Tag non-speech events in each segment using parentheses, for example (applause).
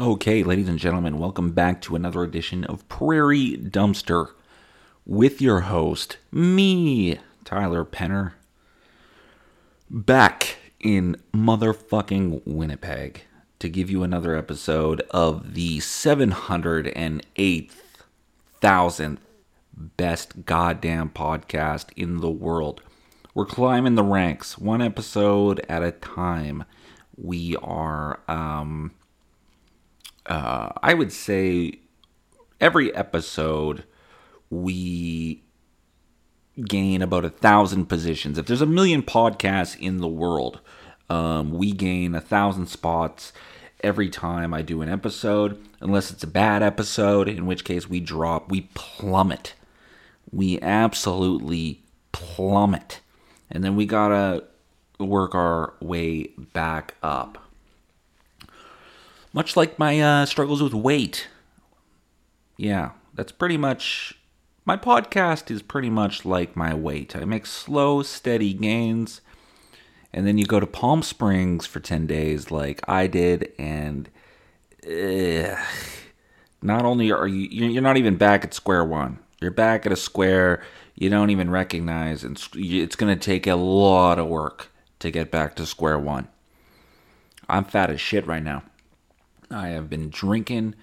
Okay, ladies and gentlemen, welcome back to another edition of Prairie Dumpster with your host, me, Tyler Penner, back in motherfucking Winnipeg to give you another episode of the 708,000th best goddamn podcast in the world. We're climbing the ranks one episode at a time. We are, um, uh, I would say every episode we gain about a thousand positions. If there's a million podcasts in the world, um, we gain a thousand spots every time I do an episode, unless it's a bad episode, in which case we drop, we plummet. We absolutely plummet. And then we gotta work our way back up. Much like my uh, struggles with weight. Yeah, that's pretty much. My podcast is pretty much like my weight. I make slow, steady gains, and then you go to Palm Springs for 10 days, like I did, and. Uh, not only are you. You're not even back at square one. You're back at a square you don't even recognize, and it's going to take a lot of work to get back to square one. I'm fat as shit right now. I have been drinking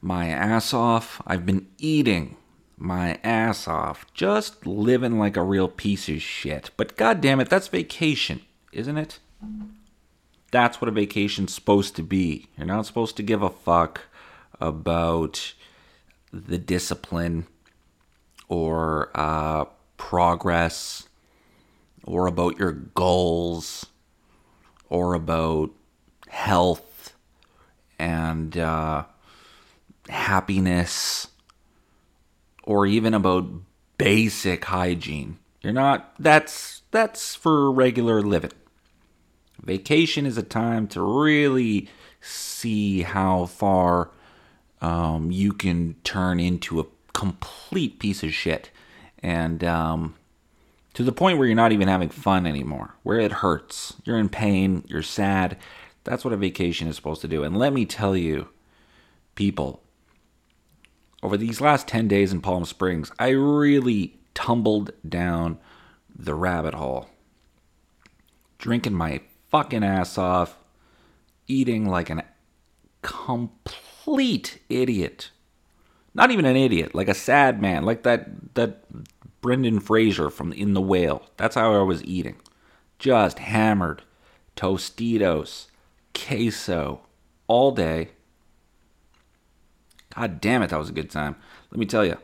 my ass off. I've been eating my ass off. Just living like a real piece of shit. But god damn it, that's vacation, isn't it? That's what a vacation's supposed to be. You're not supposed to give a fuck about the discipline or uh, progress or about your goals or about health and uh, happiness or even about basic hygiene. You're not that's that's for regular living. Vacation is a time to really see how far um, you can turn into a complete piece of shit. And um, to the point where you're not even having fun anymore, where it hurts. You're in pain, you're sad, that's what a vacation is supposed to do. And let me tell you, people, over these last 10 days in Palm Springs, I really tumbled down the rabbit hole. Drinking my fucking ass off, eating like an complete idiot. Not even an idiot, like a sad man, like that that Brendan Fraser from In the Whale. That's how I was eating. Just hammered. Tostitos, queso all day. God damn it, that was a good time. Let me tell you.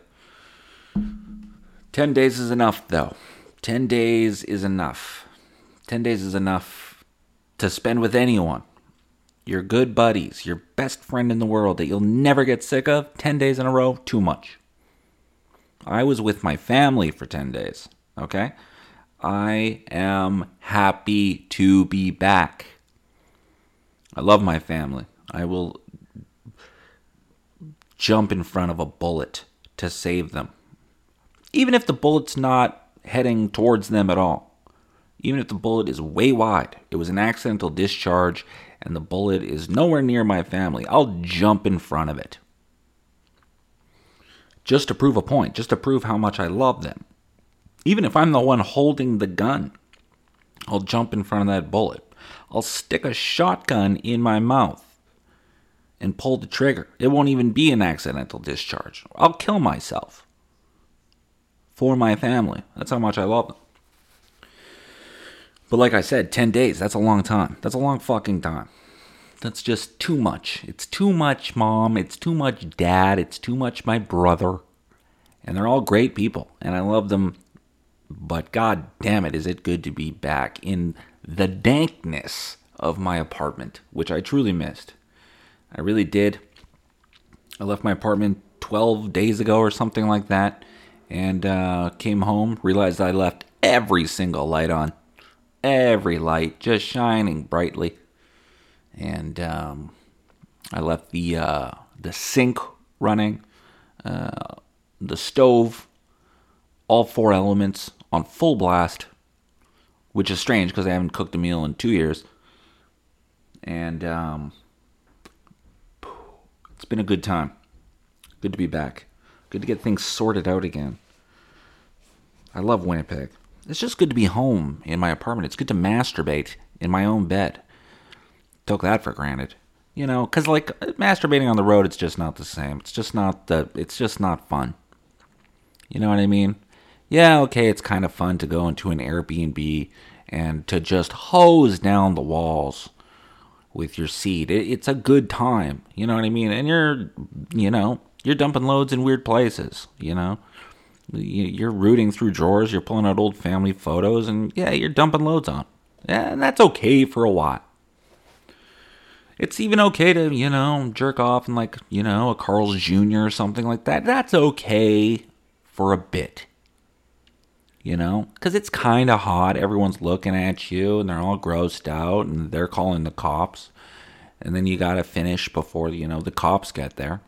10 days is enough, though. 10 days is enough. 10 days is enough to spend with anyone. Your good buddies, your best friend in the world that you'll never get sick of. 10 days in a row, too much. I was with my family for 10 days, okay? I am happy to be back. I love my family. I will jump in front of a bullet to save them. Even if the bullet's not heading towards them at all. Even if the bullet is way wide, it was an accidental discharge, and the bullet is nowhere near my family, I'll jump in front of it. Just to prove a point, just to prove how much I love them. Even if I'm the one holding the gun, I'll jump in front of that bullet. I'll stick a shotgun in my mouth and pull the trigger. It won't even be an accidental discharge. I'll kill myself for my family. That's how much I love them. But like I said, 10 days, that's a long time. That's a long fucking time. That's just too much. It's too much, mom. It's too much, dad. It's too much, my brother. And they're all great people, and I love them. But god damn it, is it good to be back in the dankness of my apartment, which I truly missed. I really did. I left my apartment 12 days ago or something like that, and uh, came home, realized I left every single light on. Every light just shining brightly. And um, I left the, uh, the sink running, uh, the stove, all four elements on full blast which is strange because I haven't cooked a meal in two years. And um, it's been a good time. Good to be back. Good to get things sorted out again. I love Winnipeg. It's just good to be home in my apartment. It's good to masturbate in my own bed. Took that for granted. You know, cuz like masturbating on the road it's just not the same. It's just not the it's just not fun. You know what I mean? Yeah, okay, it's kind of fun to go into an Airbnb and to just hose down the walls with your seed. It, it's a good time. You know what I mean? And you're, you know, you're dumping loads in weird places. You know, you're rooting through drawers. You're pulling out old family photos, and yeah, you're dumping loads on. And that's okay for a while. It's even okay to, you know, jerk off in like, you know, a Carl's Jr. or something like that. That's okay for a bit you know? Because it's kind of hot. Everyone's looking at you and they're all grossed out and they're calling the cops. And then you got to finish before you know the cops get there.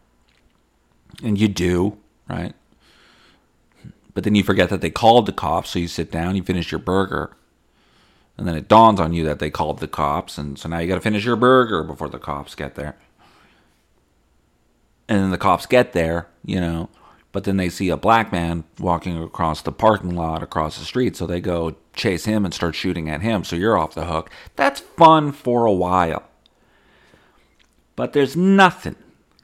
And you do right? But then you forget that they called the cops. So you sit down you finish your burger. And then it dawns on you that they called the cops. And so now you got to finish your burger before the cops get there. And then the cops get there you know but then they see a black man walking across the parking lot across the street, so they go chase him and start shooting at him, so you're off the hook. That's fun for a while. But there's nothing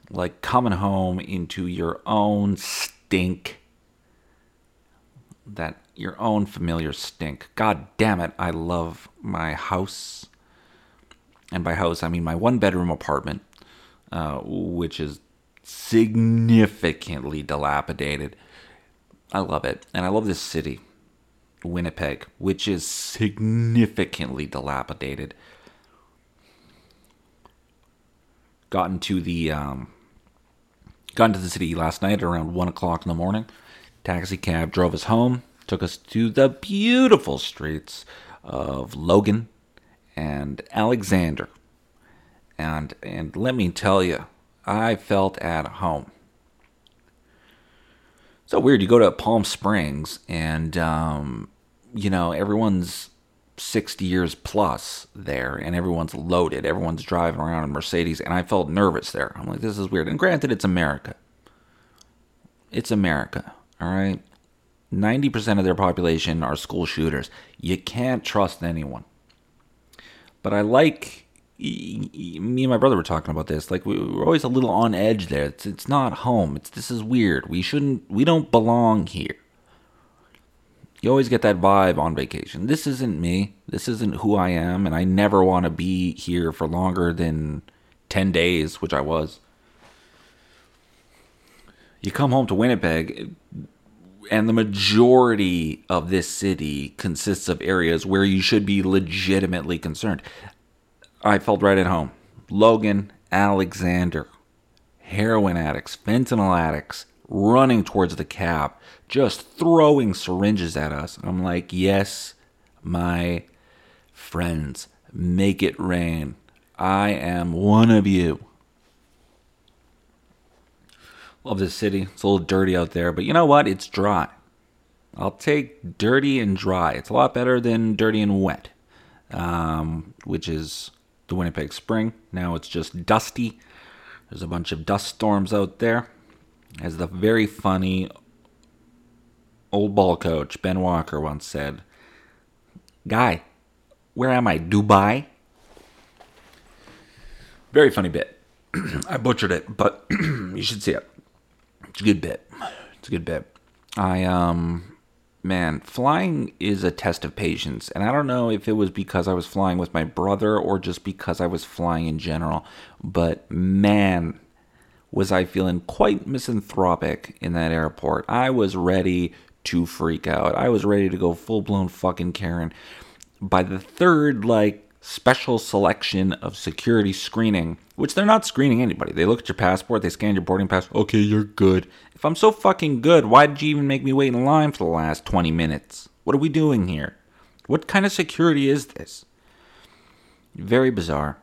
like coming home into your own stink. That your own familiar stink. God damn it, I love my house. And by house, I mean my one bedroom apartment, uh, which is significantly dilapidated. I love it. And I love this city, Winnipeg, which is significantly dilapidated. Got into the um, got into the city last night around one o'clock in the morning. Taxi cab drove us home, took us to the beautiful streets of Logan and Alexander. And and let me tell you, I felt at home. So weird. You go to Palm Springs, and um, you know everyone's sixty years plus there, and everyone's loaded. Everyone's driving around in Mercedes, and I felt nervous there. I'm like, this is weird. And granted, it's America. It's America. All right. 90% of their population are school shooters. You can't trust anyone. But I like me and my brother were talking about this. Like we were always a little on edge there. It's it's not home. It's this is weird. We shouldn't. We don't belong here. You always get that vibe on vacation. This isn't me. This isn't who I am, and I never want to be here for longer than ten days, which I was. You come home to Winnipeg, and the majority of this city consists of areas where you should be legitimately concerned. I felt right at home. Logan Alexander, heroin addicts, fentanyl addicts, running towards the cab, just throwing syringes at us. I'm like, yes, my friends, make it rain. I am one of you. Love this city. It's a little dirty out there, but you know what? It's dry. I'll take dirty and dry. It's a lot better than dirty and wet, um, which is the Winnipeg Spring. Now it's just dusty. There's a bunch of dust storms out there. As the very funny old ball coach Ben Walker once said, Guy, where am I? Dubai? Very funny bit. (clears throat) I butchered it, but (clears throat) you should see it. It's a good bit. It's a good bit. I um man, flying is a test of patience. And I don't know if it was because I was flying with my brother or just because I was flying in general. But man, was I feeling quite misanthropic in that airport. I was ready to freak out. I was ready to go full blown fucking Karen. By the third, like, special selection of security screening, which they're not screening anybody. They look at your passport, they scan your boarding pass. Okay, you're good. If I'm so fucking good, why did you even make me wait in line for the last 20 minutes? What are we doing here? What kind of security is this? Very bizarre.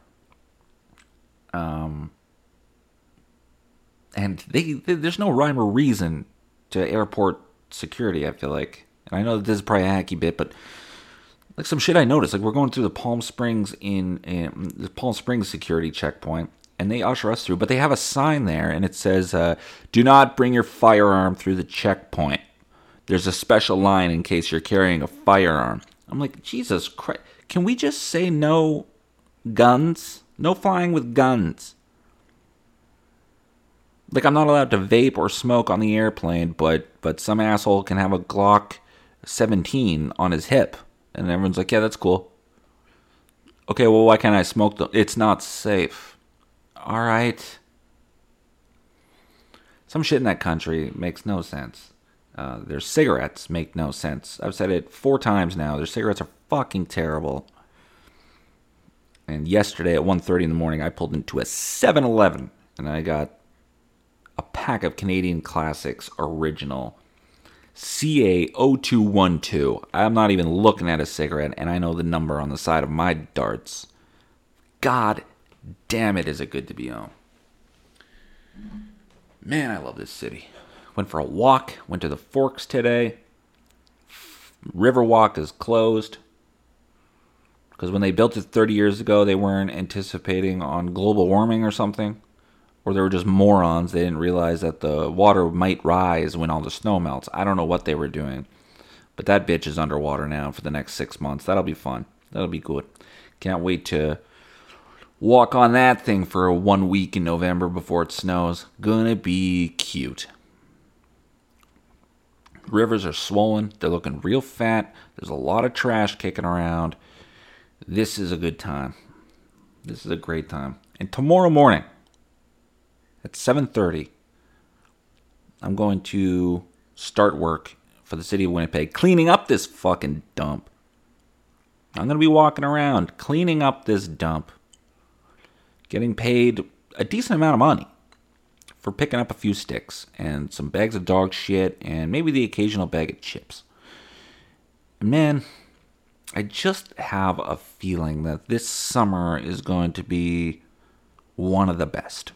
Um, and they, they, there's no rhyme or reason to airport security. I feel like, and I know that this is probably a hacky bit, but like some shit I noticed. Like we're going through the Palm Springs in, in the Palm Springs security checkpoint, and they usher us through. But they have a sign there, and it says, uh, "Do not bring your firearm through the checkpoint." There's a special line in case you're carrying a firearm. I'm like, Jesus Christ! Can we just say no guns? No flying with guns. Like I'm not allowed to vape or smoke on the airplane, but but some asshole can have a Glock 17 on his hip, and everyone's like, yeah, that's cool. Okay, well, why can't I smoke? The- it's not safe. All right. Some shit in that country makes no sense. Uh, their cigarettes make no sense. I've said it four times now. Their cigarettes are fucking terrible. And yesterday at 1.30 in the morning, I pulled into a 7-Eleven and I got a pack of Canadian Classics Original CA0212. I'm not even looking at a cigarette, and I know the number on the side of my darts. God damn it, is it good to be home. Man, I love this city. Went for a walk, went to the Forks today. Riverwalk is closed. Because when they built it 30 years ago, they weren't anticipating on global warming or something or they were just morons. They didn't realize that the water might rise when all the snow melts. I don't know what they were doing. But that bitch is underwater now for the next six months. That'll be fun. That'll be good. Can't wait to walk on that thing for one week in November before it snows. Gonna be cute. Rivers are swollen. They're looking real fat. There's a lot of trash kicking around. This is a good time. This is a great time. And tomorrow morning, at 7:30 I'm going to start work for the city of Winnipeg cleaning up this fucking dump. I'm going to be walking around cleaning up this dump. Getting paid a decent amount of money for picking up a few sticks and some bags of dog shit and maybe the occasional bag of chips. Man, I just have a feeling that this summer is going to be one of the best.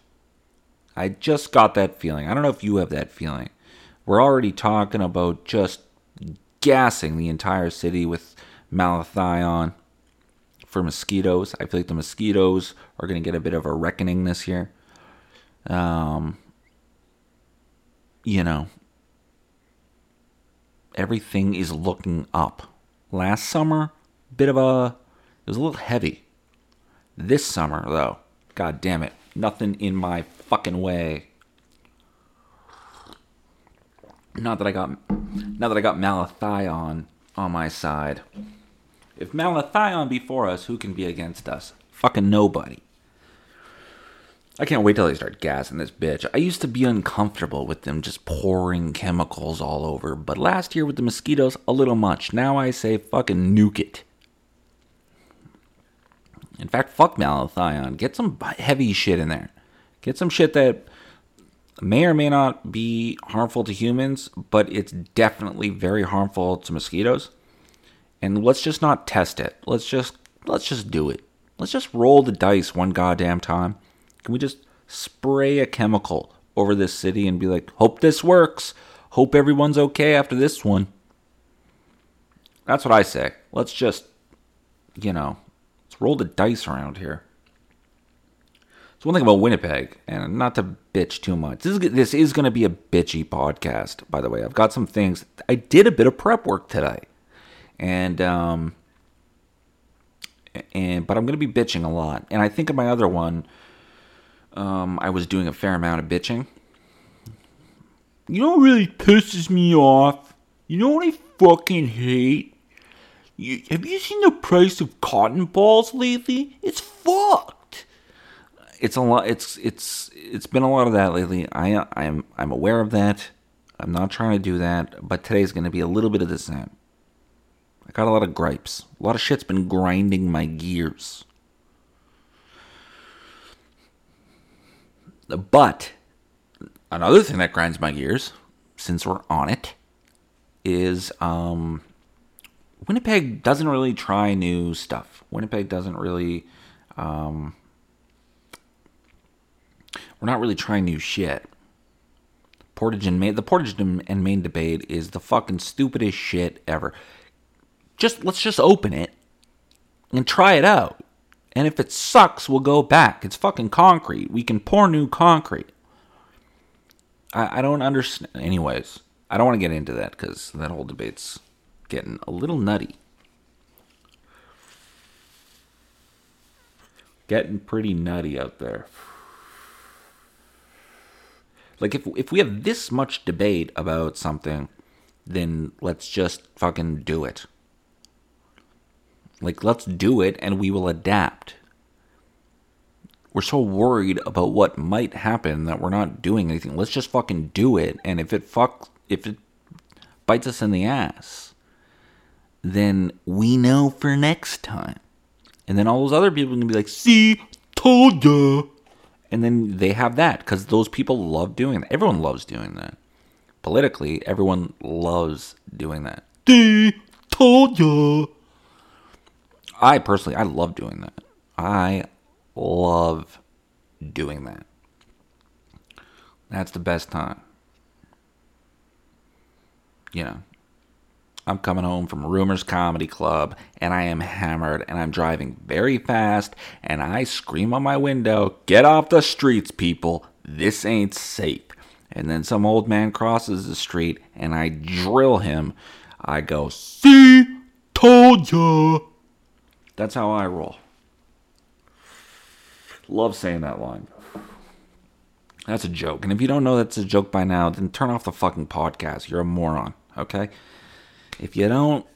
I just got that feeling. I don't know if you have that feeling. We're already talking about just gassing the entire city with malathion for mosquitoes. I feel like the mosquitoes are going to get a bit of a reckoning this year. Um, you know, everything is looking up. Last summer, bit of a it was a little heavy. This summer, though, god damn it, nothing in my fucking way. Not that I got, not that I got Malathion on my side. If Malathion be for us, who can be against us? Fucking nobody. I can't wait till they start gassing this bitch. I used to be uncomfortable with them just pouring chemicals all over, but last year with the mosquitoes, a little much. Now I say fucking nuke it. In fact, fuck Malathion. Get some heavy shit in there. Get some shit that may or may not be harmful to humans, but it's definitely very harmful to mosquitoes. And let's just not test it. Let's just let's just do it. Let's just roll the dice one goddamn time. Can we just spray a chemical over this city and be like, "Hope this works. Hope everyone's okay after this one." That's what I say. Let's just you know, let's roll the dice around here. So one thing about Winnipeg, and not to bitch too much. This is this is going to be a bitchy podcast, by the way. I've got some things. I did a bit of prep work today, and um, and but I'm to be bitching a lot. And I think in my other one, um, I was doing a fair amount of bitching. You know what really pisses me off? You know what I fucking hate? You, have you seen the price of cotton balls lately? It's fucked it's a lot. It's it's it's been a lot of that lately. I I'm I'm aware of that. I'm not trying to do that, but today's going to be a little bit of the same. I got a lot of gripes. A lot of shit's been grinding my gears. But another thing that grinds my gears, since we're on it, is um, Winnipeg doesn't really try new stuff. Winnipeg doesn't really um, we're not really trying new shit. Portage and Main, the Portage and Main debate is the fucking stupidest shit ever. Just let's just open it and try it out. And if it sucks, we'll go back. It's fucking concrete. We can pour new concrete. I, I don't understand. Anyways, I don't want to get into that because that whole debate's getting a little nutty. Getting pretty nutty out there. Like if if we have this much debate about something, then let's just fucking do it. Like let's do it and we will adapt. We're so worried about what might happen that we're not doing anything. Let's just fucking do it and if it fucks if it bites us in the ass, then we know for next time. And then all those other people can be like, "See, told ya." And then they have that because those people love doing that. Everyone loves doing that. Politically, everyone loves doing that. Told ya. I personally, I love doing that. I love doing that. That's the best time. You know, I'm coming home from Rumors Comedy Club and I am hammered and I'm driving very fast and I scream on my window, Get off the streets, people. This ain't safe. And then some old man crosses the street and I drill him. I go, See, told ya. That's how I roll. Love saying that line. That's a joke. And if you don't know that's a joke by now, then turn off the fucking podcast. You're a moron, okay? If you don't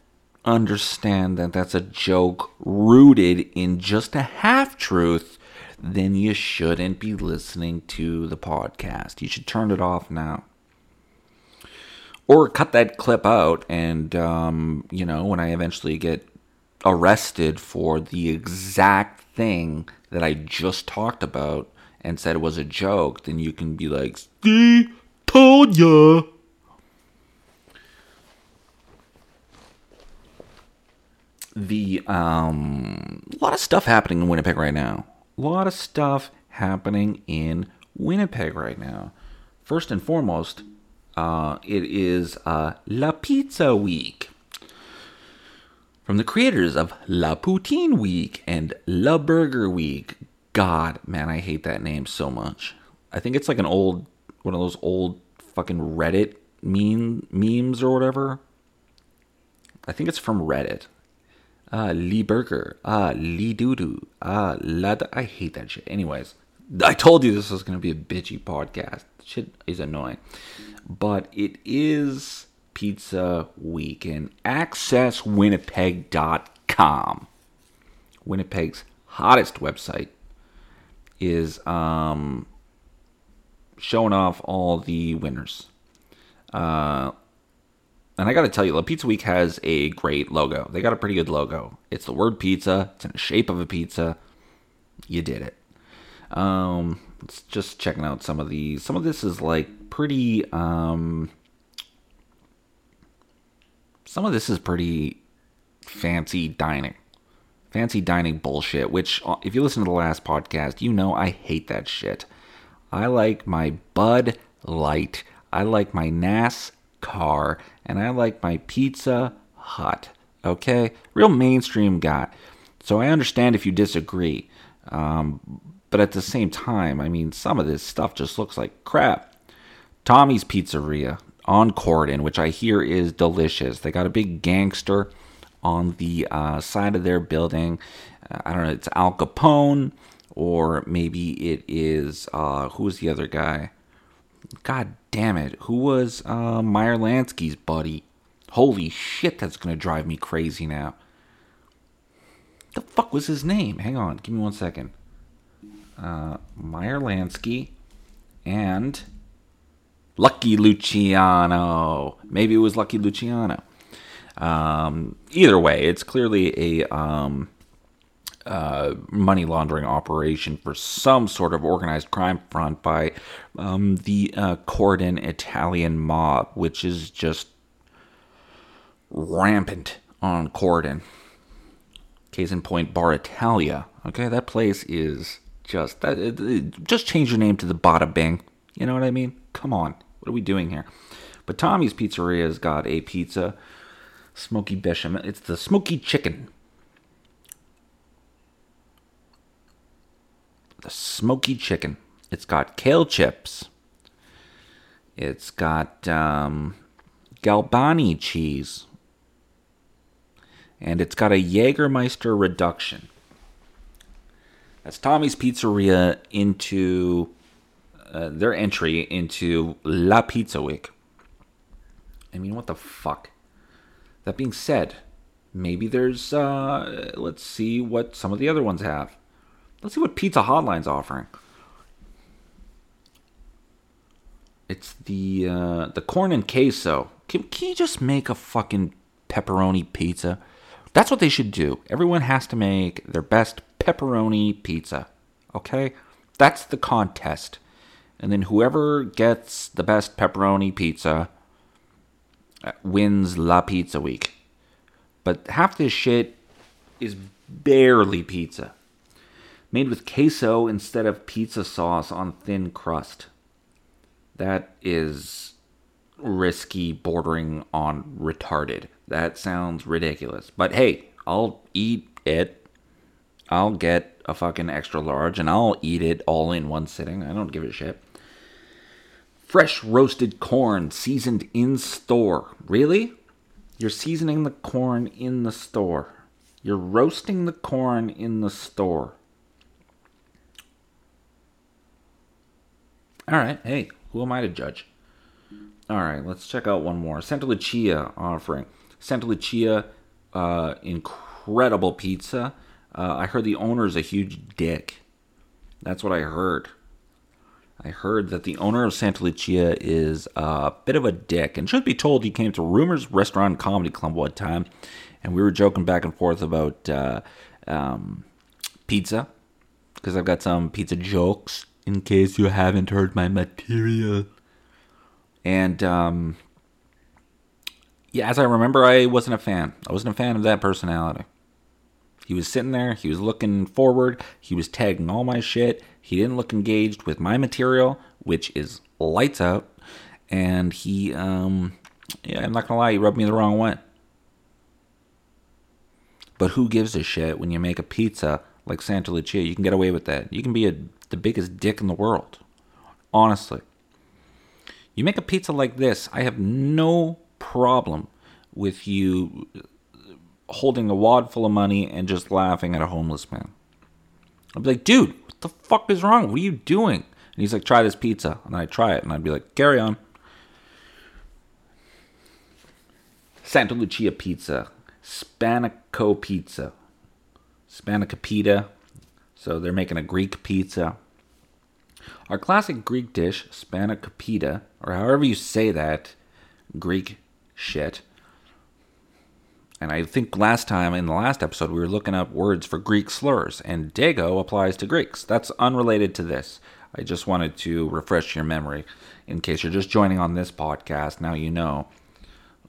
understand that that's a joke rooted in just a half truth, then you shouldn't be listening to the podcast. You should turn it off now. Or cut that clip out, and, um, you know, when I eventually get arrested for the exact thing that I just talked about and said it was a joke, then you can be like, see, told ya. The um, a lot of stuff happening in Winnipeg right now. A lot of stuff happening in Winnipeg right now. First and foremost, uh, it is uh, La Pizza Week. From the creators of La Poutine Week and La Burger Week. God, man, I hate that name so much. I think it's like an old, one of those old fucking Reddit meme memes or whatever. I think it's from Reddit. Ah, Lee Burger. Ah, Lee Doodoo. Ah, La. I hate that shit. Anyways, I told you this was to be a bitchy podcast. Shit is annoying. But it is Pizza Week and accesswinnipeg.com. Winnipeg's hottest website is um, showing off all the winners. Uh, and I got to tell you, Pizza Week has a great logo. They got a pretty good logo. It's the word pizza. It's in the shape of a pizza. You did it. Um, it's just checking out some of these. Some of this is like pretty. Um, some of this is pretty fancy dining. Fancy dining bullshit, which, uh, if you listen to the last podcast, you know I hate that shit. I like my Bud Light. I like my NASCAR. And I like my Pizza Hut. Okay? Real mainstream guy. So I understand if you disagree. Um, but at the same time, I mean, some of this stuff just looks like crap. Tommy's Pizzeria on Corydon, which I hear is delicious. They got a big gangster on the uh, side of their building. Uh, I don't know, it's Al Capone, or maybe it is, uh, who was the other guy? God damn it. Who was uh, Meyer Lansky's buddy? Holy shit, that's going to drive me crazy now. The fuck was his name? Hang on, give me one second. Uh, Meyer Lansky and Lucky Luciano. Maybe it was Lucky Luciano. Um, either way, it's clearly a um, uh, money laundering operation for some sort of organized crime front by um, the uh, Corydon Italian mob, which is just rampant on Corydon. Case in point, Bar Italia. Okay, that place is just that. Just change your name to the Bada Bing. You know what I mean? Come on, what are we doing here? But Tommy's Pizzeria has got a pizza, smoky bechamel. It's the smoky chicken the smoky chicken. It's got kale chips. It's got um, Galbani cheese. And it's got a Jägermeister reduction. That's Tommy's Pizzeria into uh, their entry into La Pizza Week. I mean, what the fuck? That being said, maybe there's, uh, let's see what some of the other ones have. Let's see what Pizza Hotline's offering. It's the uh, the corn and queso. Can, can you just make a fucking pepperoni pizza? That's what they should do. Everyone has to make their best pepperoni pizza. Okay? That's the contest. And then whoever gets the best pepperoni pizza uh, wins La Pizza Week. But half this shit is barely pizza. Made with queso instead of pizza sauce on thin crust. That is risky, bordering on retarded. That sounds ridiculous. But hey, I'll eat it. I'll get a fucking extra large and I'll eat it all in one sitting. I don't give a shit. Fresh roasted corn seasoned in store. Really? You're seasoning the corn in the store. You're roasting the corn in the store. All right. Hey, who am I to judge? All right, let's check out one more. Santa Lucia offering. Santa Lucia, uh, incredible pizza. Uh, I heard the owner's a huge dick. That's what I heard. I heard that the owner of Santa Lucia is a bit of a dick. And should be told, he came to Rumors Restaurant Comedy Club one time, and we were joking back and forth about uh, um, pizza, because I've got some pizza jokes in case you haven't heard my material. And um, yeah, as I remember, I wasn't a fan. I wasn't a fan of that personality. He was sitting there, he was looking forward, he was tagging all my shit. He didn't look engaged with my material, which is lights out. And he, um, yeah, I'm not gonna lie, he rubbed me the wrong way. But who gives a shit when you make a pizza like Santa Lucia? You can get away with that. You can be a, the biggest dick in the world. Honestly. You make a pizza like this, I have no problem with you holding a wad full of money and just laughing at a homeless man. I'd be like, dude, what the fuck is wrong? What are you doing? And he's like, try this pizza. And I'd try it, and I'd be like, carry on. Santa Lucia pizza, Spanico pizza. So they're making a Greek pizza. Our classic Greek dish, Spanica pita, or however you say that, Greek shit. And I think last time in the last episode we were looking up words for Greek slurs, and Dago applies to Greeks. That's unrelated to this. I just wanted to refresh your memory in case you're just joining on this podcast. Now you know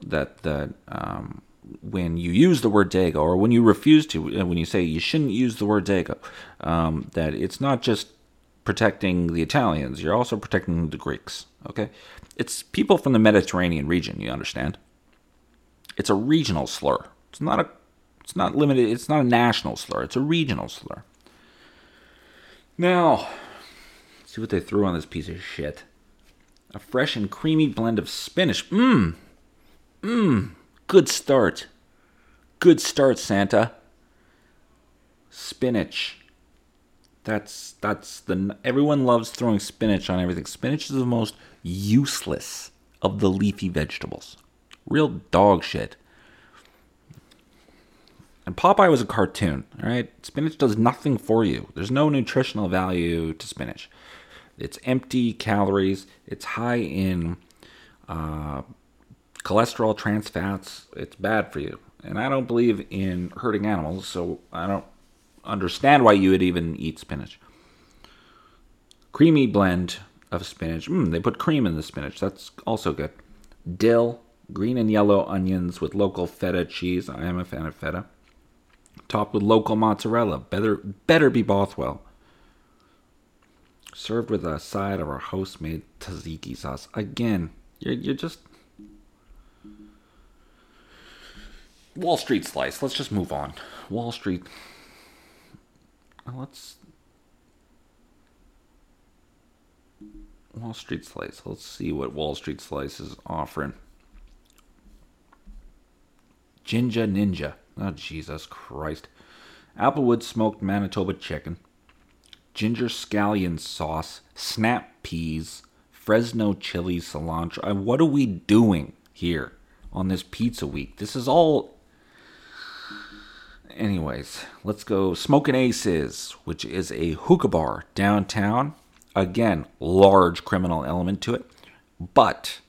that the um, when you use the word Dago, or when you refuse to, uh, when you say you shouldn't use the word Dago, um, that it's not just protecting the Italians, you're also protecting the Greeks. Okay? It's people from the Mediterranean region, you understand? It's a regional slur. It's not a it's not limited it's not a national slur, it's a regional slur. Now, see what they threw on this piece of shit. A fresh and creamy blend of spinach. Mmm. Mmm. Good start. Good start, Santa. Spinach. That's that's the everyone loves throwing spinach on everything. Spinach is the most useless of the leafy vegetables. Real dog shit. And Popeye was a cartoon, all right? Spinach does nothing for you. There's no nutritional value to spinach. It's empty calories. It's high in uh, cholesterol, trans fats. It's bad for you. And I don't believe in hurting animals, so I don't understand why you would even eat spinach. Creamy blend of spinach. Mm, they put cream in the spinach. That's also good. Dill, green and yellow onions with local feta cheese. I am a fan of feta. Topped with local mozzarella. Better, better be Bothwell. Served with a side of our host made tzatziki sauce. Again, you're, you're just. Wall Street slice. Let's just move on. Wall Street. Let's. Wall Street Slice. Let's see what Wall Street Slice is offering. Jinja Ninja. Oh, Jesus Christ. Applewood smoked Manitoba chicken. Ginger scallion sauce. Snap peas. Fresno chili cilantro. What are we doing here on this pizza week? This is all. Anyways, let's go. Smoking Aces, which is a hookah bar downtown. Again, large criminal element to it, but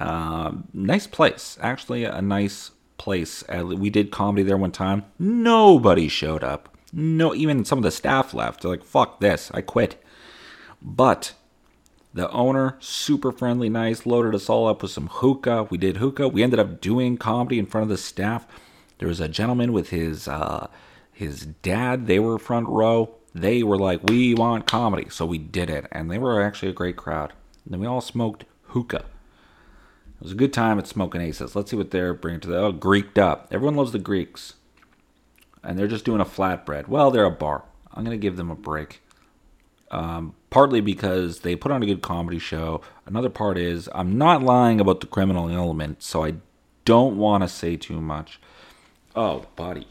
uh, nice place. Actually, a nice place. We did comedy there one time. Nobody showed up. No, even some of the staff left. They're like, "Fuck this, I quit." But the owner, super friendly, nice, loaded us all up with some hookah. We did hookah. We ended up doing comedy in front of the staff. There was a gentleman with his uh, his dad. They were front row. They were like, "We want comedy," so we did it, and they were actually a great crowd. And then we all smoked hookah. It was a good time at Smoking Aces. Let's see what they're bringing to the oh, Greeked up. Everyone loves the Greeks, and they're just doing a flatbread. Well, they're a bar. I'm gonna give them a break um, partly because they put on a good comedy show. Another part is I'm not lying about the criminal element, so I don't want to say too much. Oh, buddy.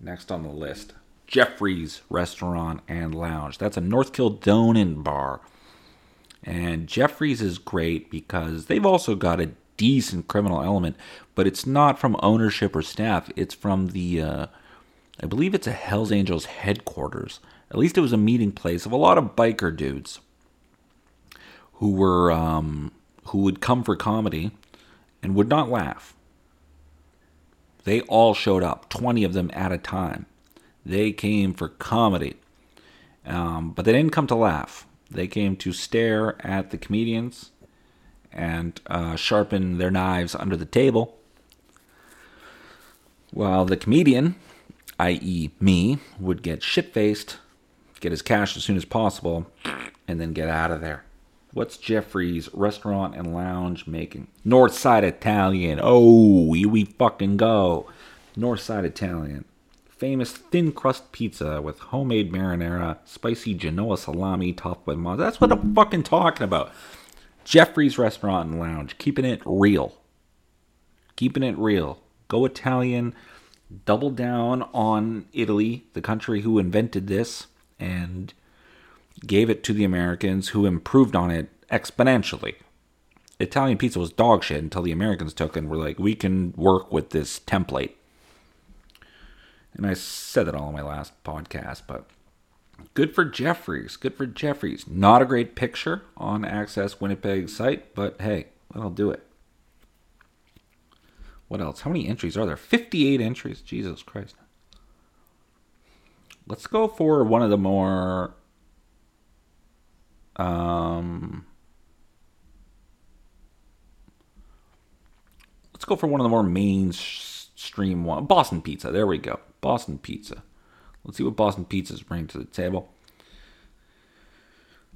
Next on the list Jeffrey's Restaurant and Lounge. That's a North Kildonan bar. And Jeffrey's is great because they've also got a decent criminal element, but it's not from ownership or staff. It's from the, uh, I believe it's a Hells Angels headquarters. At least it was a meeting place of a lot of biker dudes who were um, who would come for comedy and would not laugh. They all showed up, twenty of them at a time. They came for comedy, um, but they didn't come to laugh. They came to stare at the comedians and uh, sharpen their knives under the table, while the comedian, i.e., me, would get shit faced get his cash as soon as possible, and then get out of there. What's Jeffrey's restaurant and lounge making? Northside Italian. Oh, here we fucking go. Northside Italian. Famous thin crust pizza with homemade marinara, spicy Genoa salami topped with mozzarella. That's what I'm fucking talking about. Jeffrey's restaurant and lounge. Keeping it real. Keeping it real. Go Italian. Double down on Italy, the country who invented this and gave it to the Americans who improved on it exponentially. Italian pizza was dog shit until the Americans took and were like, we can work with this template. And I said that all in my last podcast, but good for Jeffrey's. Good for Jeffrey's. Not a great picture on Access Winnipeg site, but hey, that'll do it. What else? How many entries are there? 58 entries. Jesus Christ. Let's go for one of the more um Let's go for one of the more mainstream one. Boston Pizza. There we go. Boston Pizza. Let's see what Boston Pizza's bringing to the table.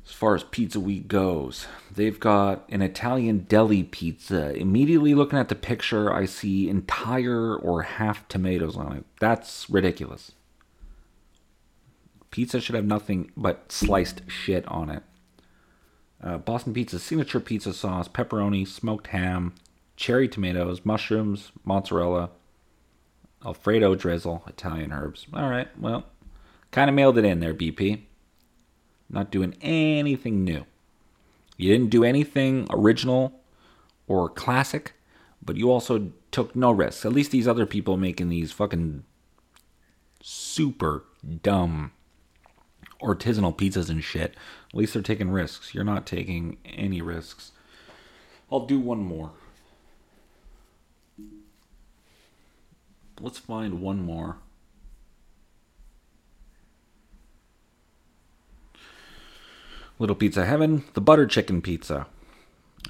As far as Pizza Week goes, they've got an Italian deli pizza. Immediately looking at the picture, I see entire or half tomatoes on it. That's ridiculous. Pizza should have nothing but sliced shit on it. Uh, Boston Pizza signature pizza sauce, pepperoni, smoked ham, cherry tomatoes, mushrooms, mozzarella, Alfredo drizzle, Italian herbs. All right, well, kind of mailed it in there, BP. Not doing anything new. You didn't do anything original or classic, but you also took no risks. At least these other people making these fucking super dumb artisanal pizzas and shit. At least they're taking risks. You're not taking any risks. I'll do one more. Let's find one more. Little Pizza Heaven, the butter chicken pizza.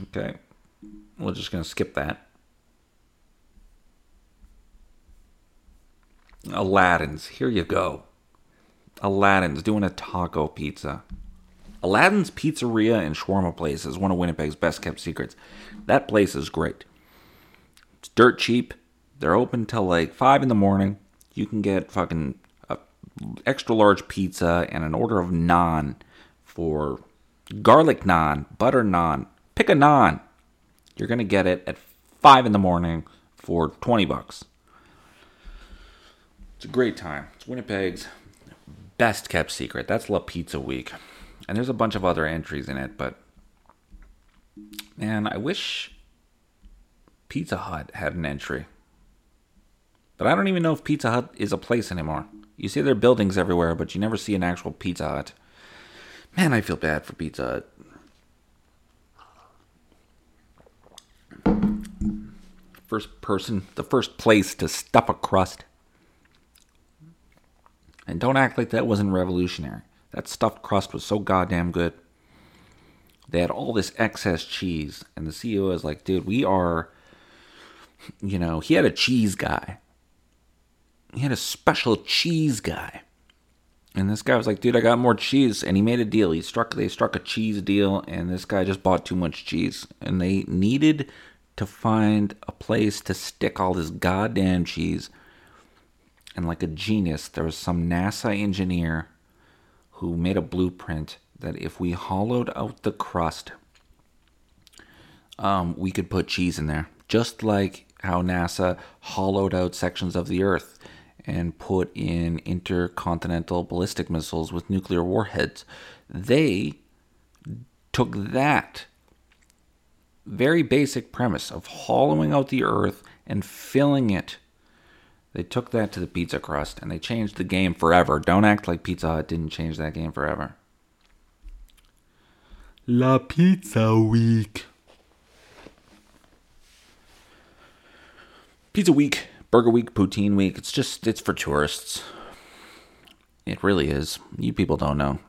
Okay. We're just going to skip that. Aladdin's, here you go. Aladdin's doing a taco pizza. Aladdin's Pizzeria and Shawarma Place is one of Winnipeg's best kept secrets. That place is great. It's dirt cheap. They're open till like 5 in the morning. You can get fucking a extra large pizza and an order of naan for garlic naan, butter naan. Pick a naan. You're going to get it at 5 in the morning for 20 bucks. It's a great time. It's Winnipeg's best kept secret. That's La Pizza Week. And there's a bunch of other entries in it, but man, I wish Pizza Hut had an entry. But I don't even know if Pizza Hut is a place anymore. You see their buildings everywhere, but you never see an actual Pizza Hut. Man, I feel bad for Pizza Hut. First person, the first place to stuff a crust. And don't act like that wasn't revolutionary. That stuffed crust was so goddamn good. They had all this excess cheese, and the CEO was like, dude, we are, you know, he had a cheese guy. He had a special cheese guy. And this guy was like, dude, I got more cheese. And he made a deal. He struck they struck a cheese deal, and this guy just bought too much cheese. And they needed to find a place to stick all this goddamn cheese. And like a genius, there was some NASA engineer who made a blueprint that if we hollowed out the crust, um, we could put cheese in there. Just like how NASA hollowed out sections of the Earth and put in intercontinental ballistic missiles with nuclear warheads. They took that very basic premise of hollowing out the earth and filling it. They took that to the pizza crust and they changed the game forever. Don't act like Pizza Hut didn't change that game forever. La Pizza Week. Pizza Week Burger Week, Poutine Week, it's just, it's for tourists. It really is. You people don't know.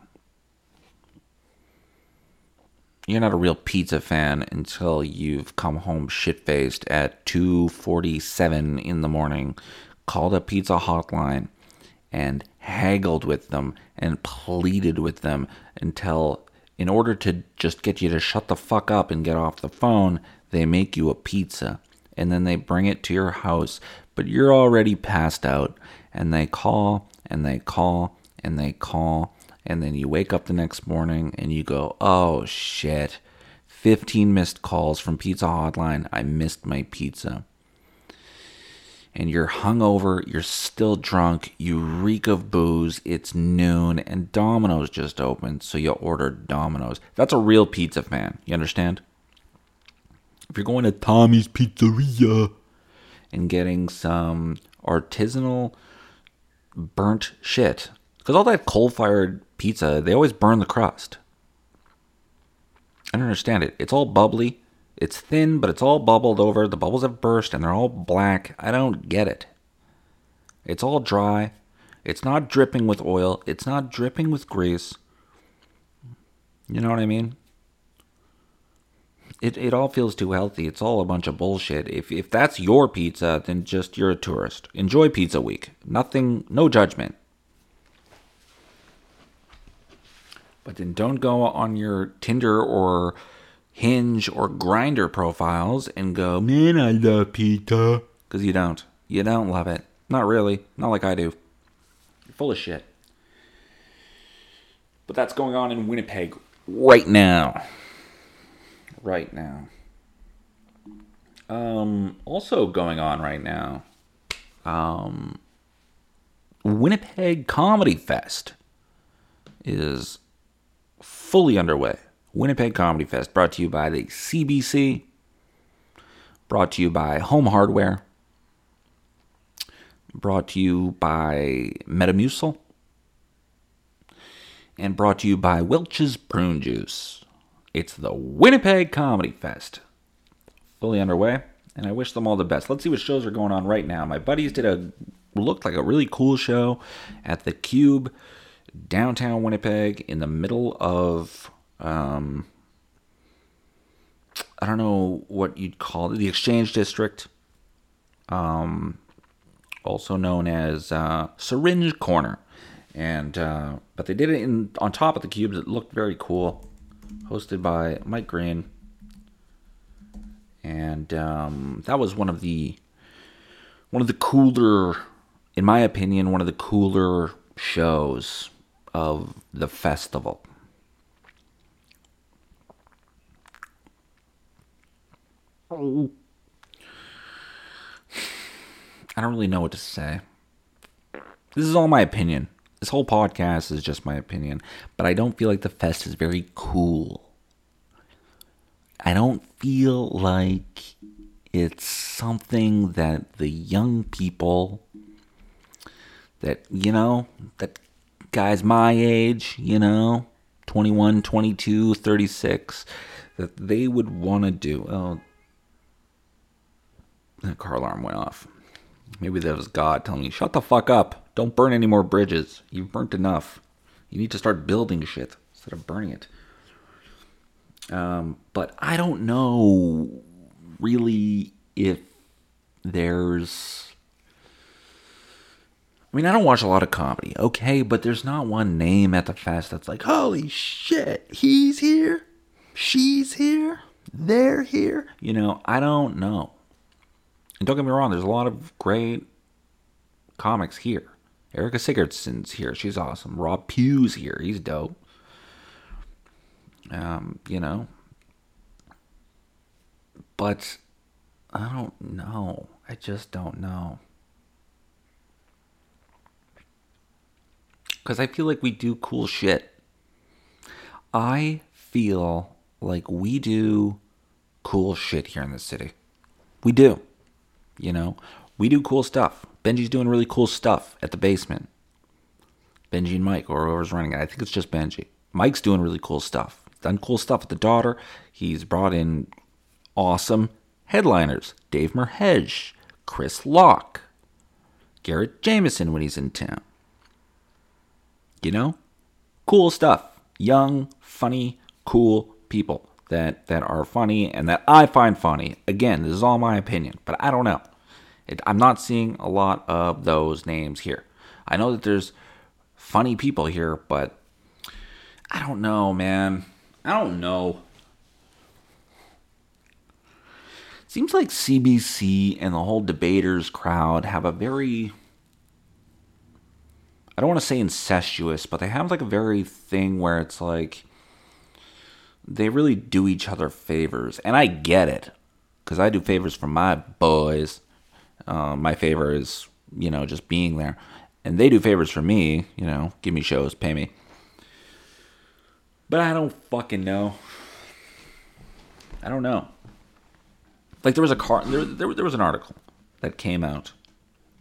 You're not a real pizza fan until you've come home shit faced at 2:47 in the morning, called a pizza hotline, and haggled with them and pleaded with them until, in order to just get you to shut the fuck up and get off the phone, they make you a pizza and then they bring it to your house but you're already passed out. And they call and they call and they call. And then you wake up the next morning and you go, oh shit, 15 missed calls from Pizza Hotline. I missed my pizza. And you're hungover, you're still drunk, you reek of booze, it's noon, and Domino's just opened, so you order Domino's. That's a real pizza fan, you understand? If you're going to Tommy's Pizzeria, and getting some artisanal burnt shit. Because all that coal fired pizza, they always burn the crust. I don't understand it. It's all bubbly. It's thin, but it's all bubbled over. The bubbles have burst and they're all black. I don't get it. It's all dry. It's not dripping with oil. It's not dripping with grease. You know what I mean? It, it all feels too healthy. It's all a bunch of bullshit. If if that's your pizza, then just you're a tourist. Enjoy Pizza Week. Nothing, no judgment. But then don't go on your Tinder or Hinge or Grindr profiles and go, man, I love pizza. Because you don't. You don't love it. Not really. Not like I do. You're full of shit. But that's going on in Winnipeg right now right now. Um, also going on right now, um, Winnipeg Comedy Fest is fully underway. Winnipeg Comedy Fest brought to you by the CBC, brought to you by Home Hardware, brought to you by Metamucil, and brought to you by Welch's Prune Juice. It's the Winnipeg Comedy Fest. Fully underway, and I wish them all the best. Let's see what shows are going on right now. My buddies did a looked like a really cool show at the Cube downtown Winnipeg in the middle of um, I don't know what you'd call it, the Exchange District, um, also known as uh, Syringe Corner, and uh, but they did it in on top of the cubes. It looked very cool hosted by Mike Green. And um, that was one of the one of the cooler, in my opinion, one of the cooler shows of the festival. I don't really know what to say. This is all my opinion. This whole podcast is just my opinion, but I don't feel like the fest is very cool. I don't feel like it's something that the young people that, you know, that guys my age, you know, 21, 22, 36, that they would want to do. Oh, that car alarm went off. Maybe that was God telling me, shut the fuck up. Don't burn any more bridges. You've burnt enough. You need to start building shit instead of burning it. Um, but I don't know really if there's. I mean, I don't watch a lot of comedy, okay, but there's not one name at the fest that's like, holy shit, he's here, she's here, they're here. You know, I don't know. And don't get me wrong, there's a lot of great comics here. Erica Sigurdsson's here. She's awesome. Rob Pugh's here. He's dope. Um, you know. But I don't know. I just don't know. Because I feel like we do cool shit. I feel like we do cool shit here in the city. We do. You know, we do cool stuff. Benji's doing really cool stuff at the basement. Benji and Mike, or whoever's running it. I think it's just Benji. Mike's doing really cool stuff. Done cool stuff with the daughter. He's brought in awesome headliners. Dave Merheje, Chris Locke, Garrett Jameson when he's in town. You know? Cool stuff. Young, funny, cool people that that are funny and that I find funny. Again, this is all my opinion, but I don't know. It, I'm not seeing a lot of those names here. I know that there's funny people here, but I don't know, man. I don't know. Seems like CBC and the whole debaters crowd have a very I don't want to say incestuous, but they have like a very thing where it's like they really do each other favors, and I get it because I do favors for my boys. Uh, my favor is you know just being there, and they do favors for me. You know, give me shows, pay me. But I don't fucking know. I don't know. Like there was a car, there, there, there was an article that came out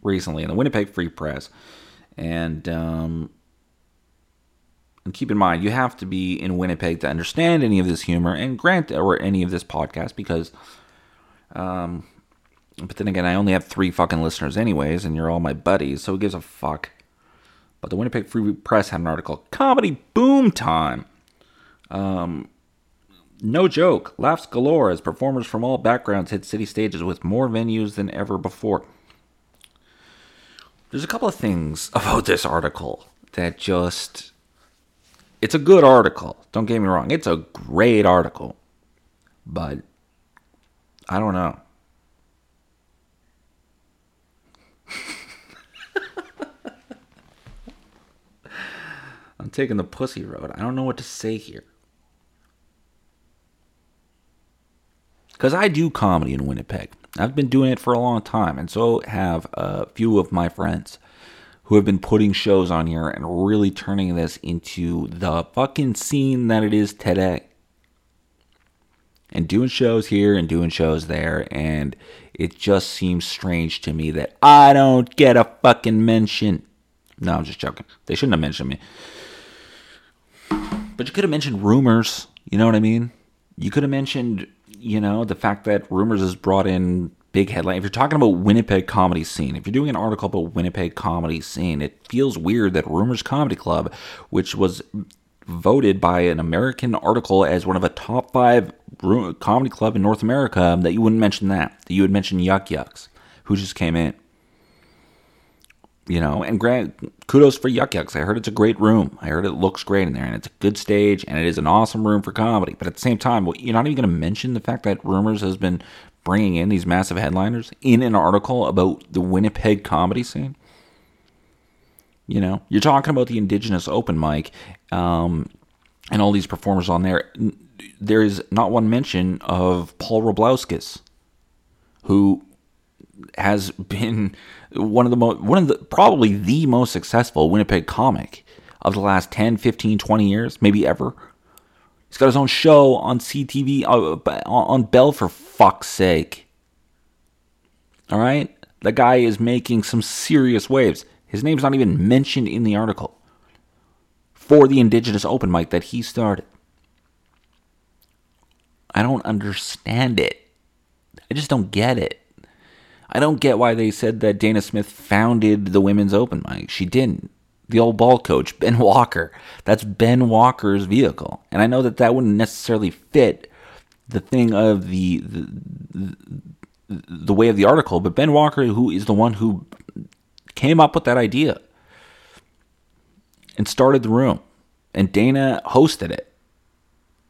recently in the Winnipeg Free Press, and um, and keep in mind, you have to be in Winnipeg to understand any of this humor and grant or any of this podcast because, um, but then again, I only have three fucking listeners anyways, and you're all my buddies, so who gives a fuck? But the Winnipeg Free Press had an article, Comedy Boom Time. Um, no joke, laughs galore as performers from all backgrounds hit city stages with more venues than ever before. There's a couple of things (laughs) about this article that just it's a good article. Don't get me wrong. It's a great article. But I don't know. Taking the pussy road. I don't know what to say here. Because I do comedy in Winnipeg. I've been doing it for a long time, and so have a few of my friends who have been putting shows on here and really turning this into the fucking scene that it is today. And doing shows here and doing shows there, and it just seems strange to me that I don't get a fucking mention. No, I'm just joking. They shouldn't have mentioned me. But you could have mentioned rumors. You know what I mean? You could have mentioned, you know, the fact that rumors has brought in big headline. If you're talking about Winnipeg comedy scene, if you're doing an article about Winnipeg comedy scene, it feels weird that Rumors Comedy Club, which was voted by an American article as one of a top five comedy club in North America, that you wouldn't mention that. That you would mention Yuk Yuk's, who just came in. You know, and grant kudos for Yuk Yuk's. I heard it's a great room. I heard it looks great in there, and it's a good stage, and it is an awesome room for comedy. But at the same time, well, you're not even going to mention the fact that Rumors has been bringing in these massive headliners in an article about the Winnipeg comedy scene. You know, you're talking about the Indigenous open mic um, and all these performers on there. There is not one mention of Paul Rabliauskas who has been one of the most, one of the, probably the most successful Winnipeg comic of the last 10, 15, 20 years, maybe ever. He's got his own show on CTV, uh, on Bell for fuck's sake. All right? The guy is making some serious waves. His name's not even mentioned in the article for the Indigenous open mic that he started. I don't understand it. I just don't get it. I don't get why they said that Dana Smith founded the women's open mic. She didn't. The old ball coach, (laughs) Ben Walker. That's Ben Walker's vehicle. And I know that that wouldn't necessarily fit the thing of the, the, the, way of the article, but Ben Walker, who is the one who came up with that idea and started the room, and Dana hosted it.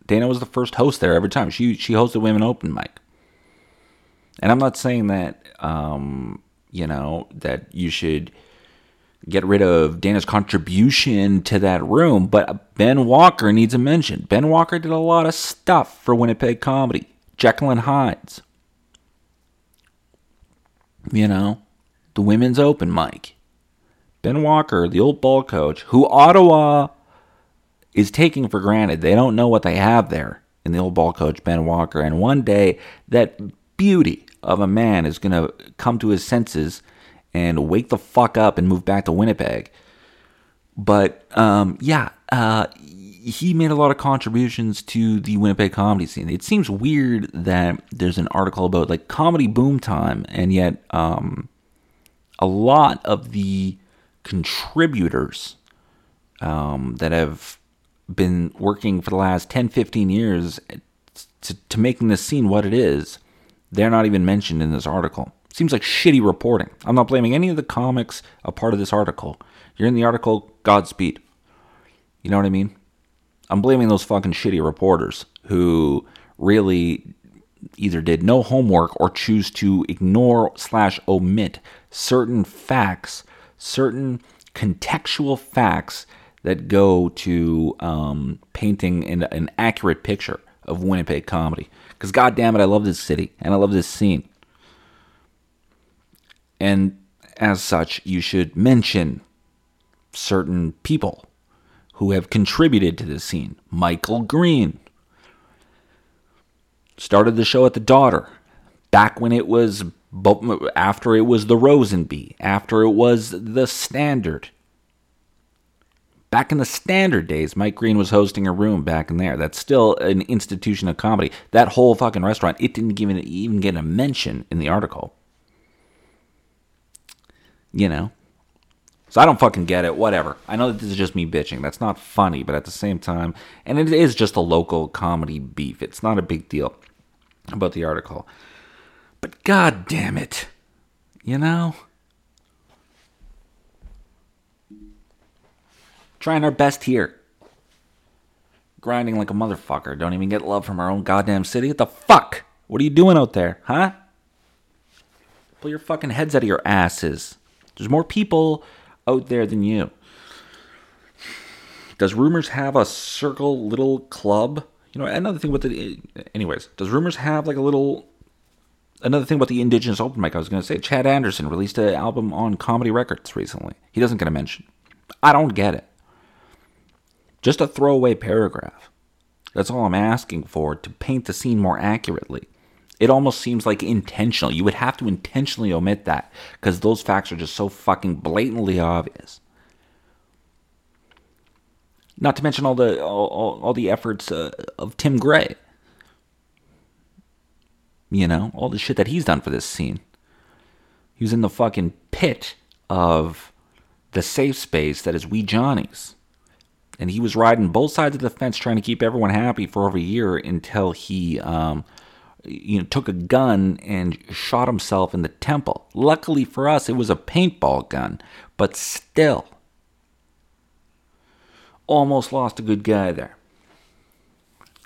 Dana was the first host there every time. She she hosted women open mic. And I'm not saying that um, you know that you should get rid of Dana's contribution to that room, but Ben Walker needs a mention. Ben Walker did a lot of stuff for Winnipeg comedy. Jekyll and Hyde's. You know, the women's open mic. Ben Walker, the old ball coach, who Ottawa is taking for granted. They don't know what they have there in the old ball coach, Ben Walker. And one day, that beauty of a man is going to come to his senses and wake the fuck up and move back to Winnipeg. But um, yeah, uh, he made a lot of contributions to the Winnipeg comedy scene. It seems weird that there's an article about like comedy boom time, and yet um, a lot of the contributors um, that have been working for the last 10, 15 years to, to making this scene what it is, they're not even mentioned in this article. Seems like shitty reporting. I'm not blaming any of the comics a part of this article. You're in the article, Godspeed. You know what I mean? I'm blaming those fucking shitty reporters who really either did no homework or choose to ignore slash omit certain facts, certain contextual facts that go to um, painting an, an accurate picture of Winnipeg comedy. Because goddamn it, I love this city and I love this scene. And as such, you should mention certain people who have contributed to this scene. Michael Green started the show at the Daughter back when it was after it was the Rosenby, after it was the Standard. Back in the standard days, Mike Green was hosting a room back in there. That's still an institution of comedy. That whole fucking restaurant, it didn't even, even get a mention in the article. You know? So I don't fucking get it. Whatever. I know that this is just me bitching. That's not funny, but at the same time, and it is just a local comedy beef. It's not a big deal about the article. But god damn it. You know? Trying our best here. Grinding like a motherfucker. Don't even get love from our own goddamn city. What the fuck? What are you doing out there, huh? Pull your fucking heads out of your asses. There's more people out there than you. Does Rumors have a circle little club? You know, another thing with the. Anyways, does Rumors have like a little. Another thing about the Indigenous Open Mic, I was going to say, Chad Anderson released an album on Comedy Records recently. He doesn't get a mention. I don't get it. Just a throwaway paragraph. That's all I'm asking for to paint the scene more accurately. It almost seems like intentional. You would have to intentionally omit that because those facts are just so fucking blatantly obvious. Not to mention all the all, all, all the efforts uh, of Tim Gray. You know, all the shit that he's done for this scene. He was in the fucking pit of the safe space that is Wee Johnny's and he was riding both sides of the fence trying to keep everyone happy for over a year until he um, you know took a gun and shot himself in the temple. Luckily for us it was a paintball gun but still almost lost a good guy there.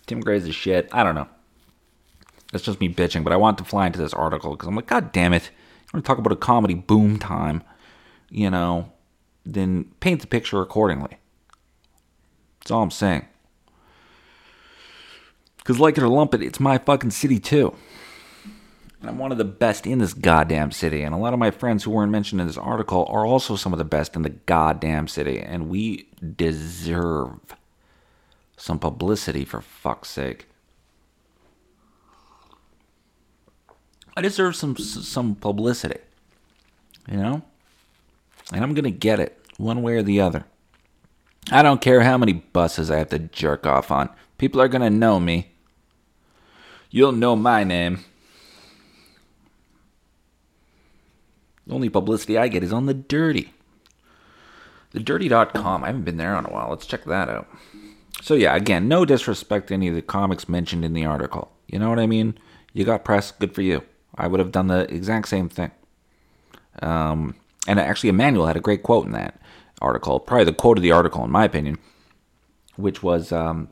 Tim gray's a shit. I don't know. That's just me bitching but i want to fly into this article because i'm like god damn it. I want to talk about a comedy boom time you know then paint the picture accordingly that's all I'm saying. Because, like it or lump it, it's my fucking city too. And I'm one of the best in this goddamn city. And a lot of my friends who weren't mentioned in this article are also some of the best in the goddamn city. And we deserve some publicity for fuck's sake. I deserve some some publicity. You know? And I'm going to get it one way or the other. I don't care how many buses I have to jerk off on. People are going to know me. You'll know my name. The only publicity I get is on the dirty. The dirty.com. I haven't been there in a while. Let's check that out. So, yeah, again, no disrespect to any of the comics mentioned in the article. You know what I mean? You got press, good for you. I would have done the exact same thing. Um, and actually, Emmanuel had a great quote in that article, probably the quote of the article, in my opinion, which was, um,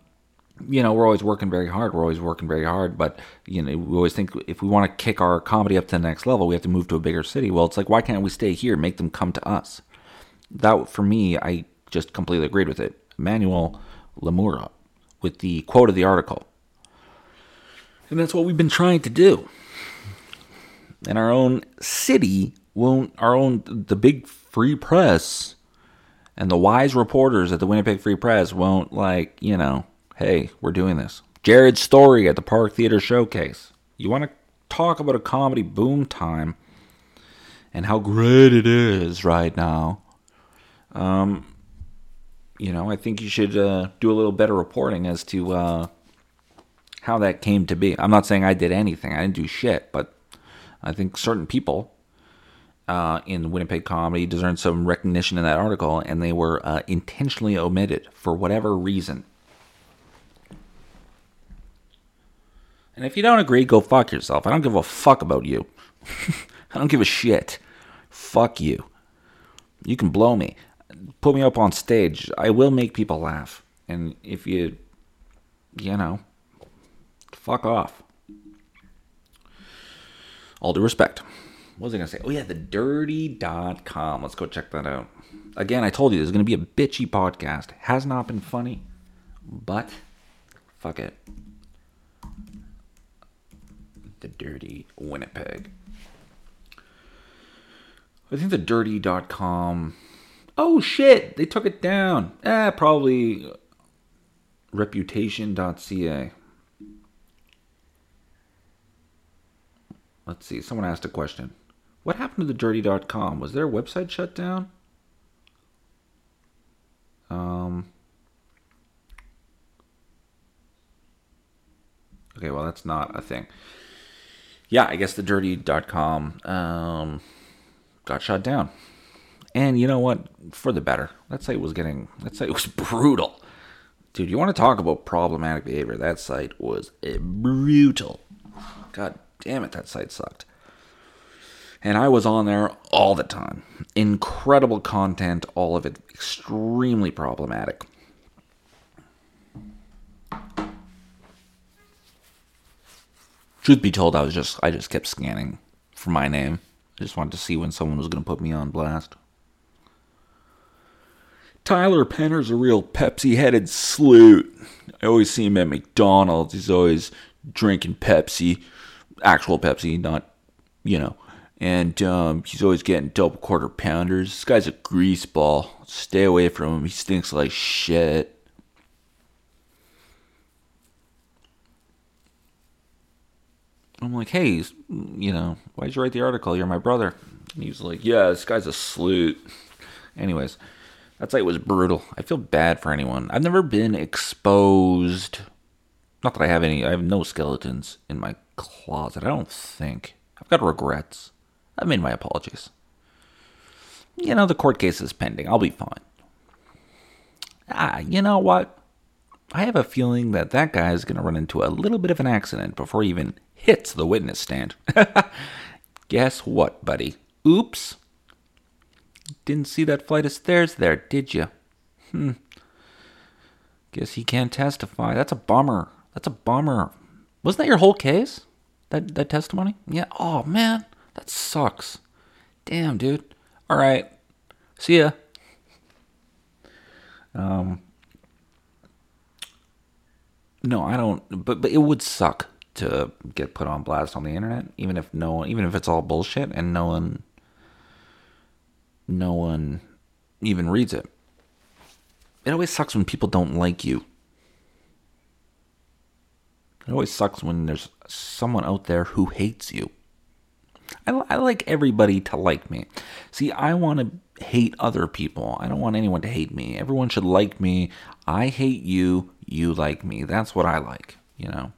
you know, we're always working very hard. We're always working very hard, but you know, we always think if we want to kick our comedy up to the next level, we have to move to a bigger city. Well, it's like, why can't we stay here? Make them come to us. That for me, I just completely agreed with it. Emmanuel Lemura with the quote of the article, and that's what we've been trying to do. And our own city won't, our own the big free press and the wise reporters at the Winnipeg Free Press won't like, you know, hey, we're doing this. Jared's Story at the Park Theater Showcase. You want to talk about a comedy boom time and how great it is right now. Um, you know, I think you should uh, do a little better reporting as to uh, how that came to be. I'm not saying I did anything, I didn't do shit, but I think certain people uh, in Winnipeg comedy deserved some recognition in that article, and they were uh, intentionally omitted for whatever reason. And if you don't agree, go fuck yourself. I don't give a fuck about you. (laughs) I don't give a shit. Fuck you. You can blow me. Put me up on stage. I will make people laugh. And if you, you know, fuck off. All due respect what was I going to say? Oh, yeah, the dirty.com. Let's go check that out. Again, I told you this there's going to be a bitchy podcast. Has not been funny, but fuck it. The dirty Winnipeg. I think the dirty.com. Oh, shit. They took it down. Eh, probably reputation.ca. Let's see. Someone asked a question. What happened to the dirty.com? Was their website shut down? Um, okay, well, that's not a thing. Yeah, I guess the dirty.com um, got shut down. And you know what? For the better. That site was getting, let's say it was (laughs) brutal. Dude, you want to talk about problematic behavior? That site was brutal. God damn it, that site sucked and I was on there all the time. Incredible content, all of it extremely problematic. Truth be told, I was just I just kept scanning for my name. I just wanted to see when someone was going to put me on blast. Tyler Penner's a real Pepsi headed sloot. I always see him at McDonald's. He's always drinking Pepsi, actual Pepsi, not, you know, and um, he's always getting double quarter pounders. This guy's a grease ball. Stay away from him. He stinks like shit. I'm like, hey, you know, why'd you write the article? You're my brother. And he was like, yeah, this guy's a sloot. Anyways, that site was brutal. I feel bad for anyone. I've never been exposed. Not that I have any, I have no skeletons in my closet. I don't think. I've got regrets. I've made my apologies. You know, the court case is pending. I'll be fine. Ah, you know what? I have a feeling that that guy is going to run into a little bit of an accident before he even hits the witness stand. (laughs) Guess what, buddy? Oops. Didn't see that flight of stairs there, did you? Hmm. Guess he can't testify. That's a bummer. That's a bummer. Wasn't that your whole case? That that testimony? Yeah. Oh man. That sucks. Damn, dude. All right. See ya. Um. No, I don't. But but it would suck to get put on blast on the internet, even if no one, even if it's all bullshit and no one, no one even reads it. It always sucks when people don't like you. It always sucks when there's someone out there who hates you. I, I like everybody to like me. See, I want to hate other people. I don't want anyone to hate me. Everyone should like me. I hate you. You like me. That's what I like, you know?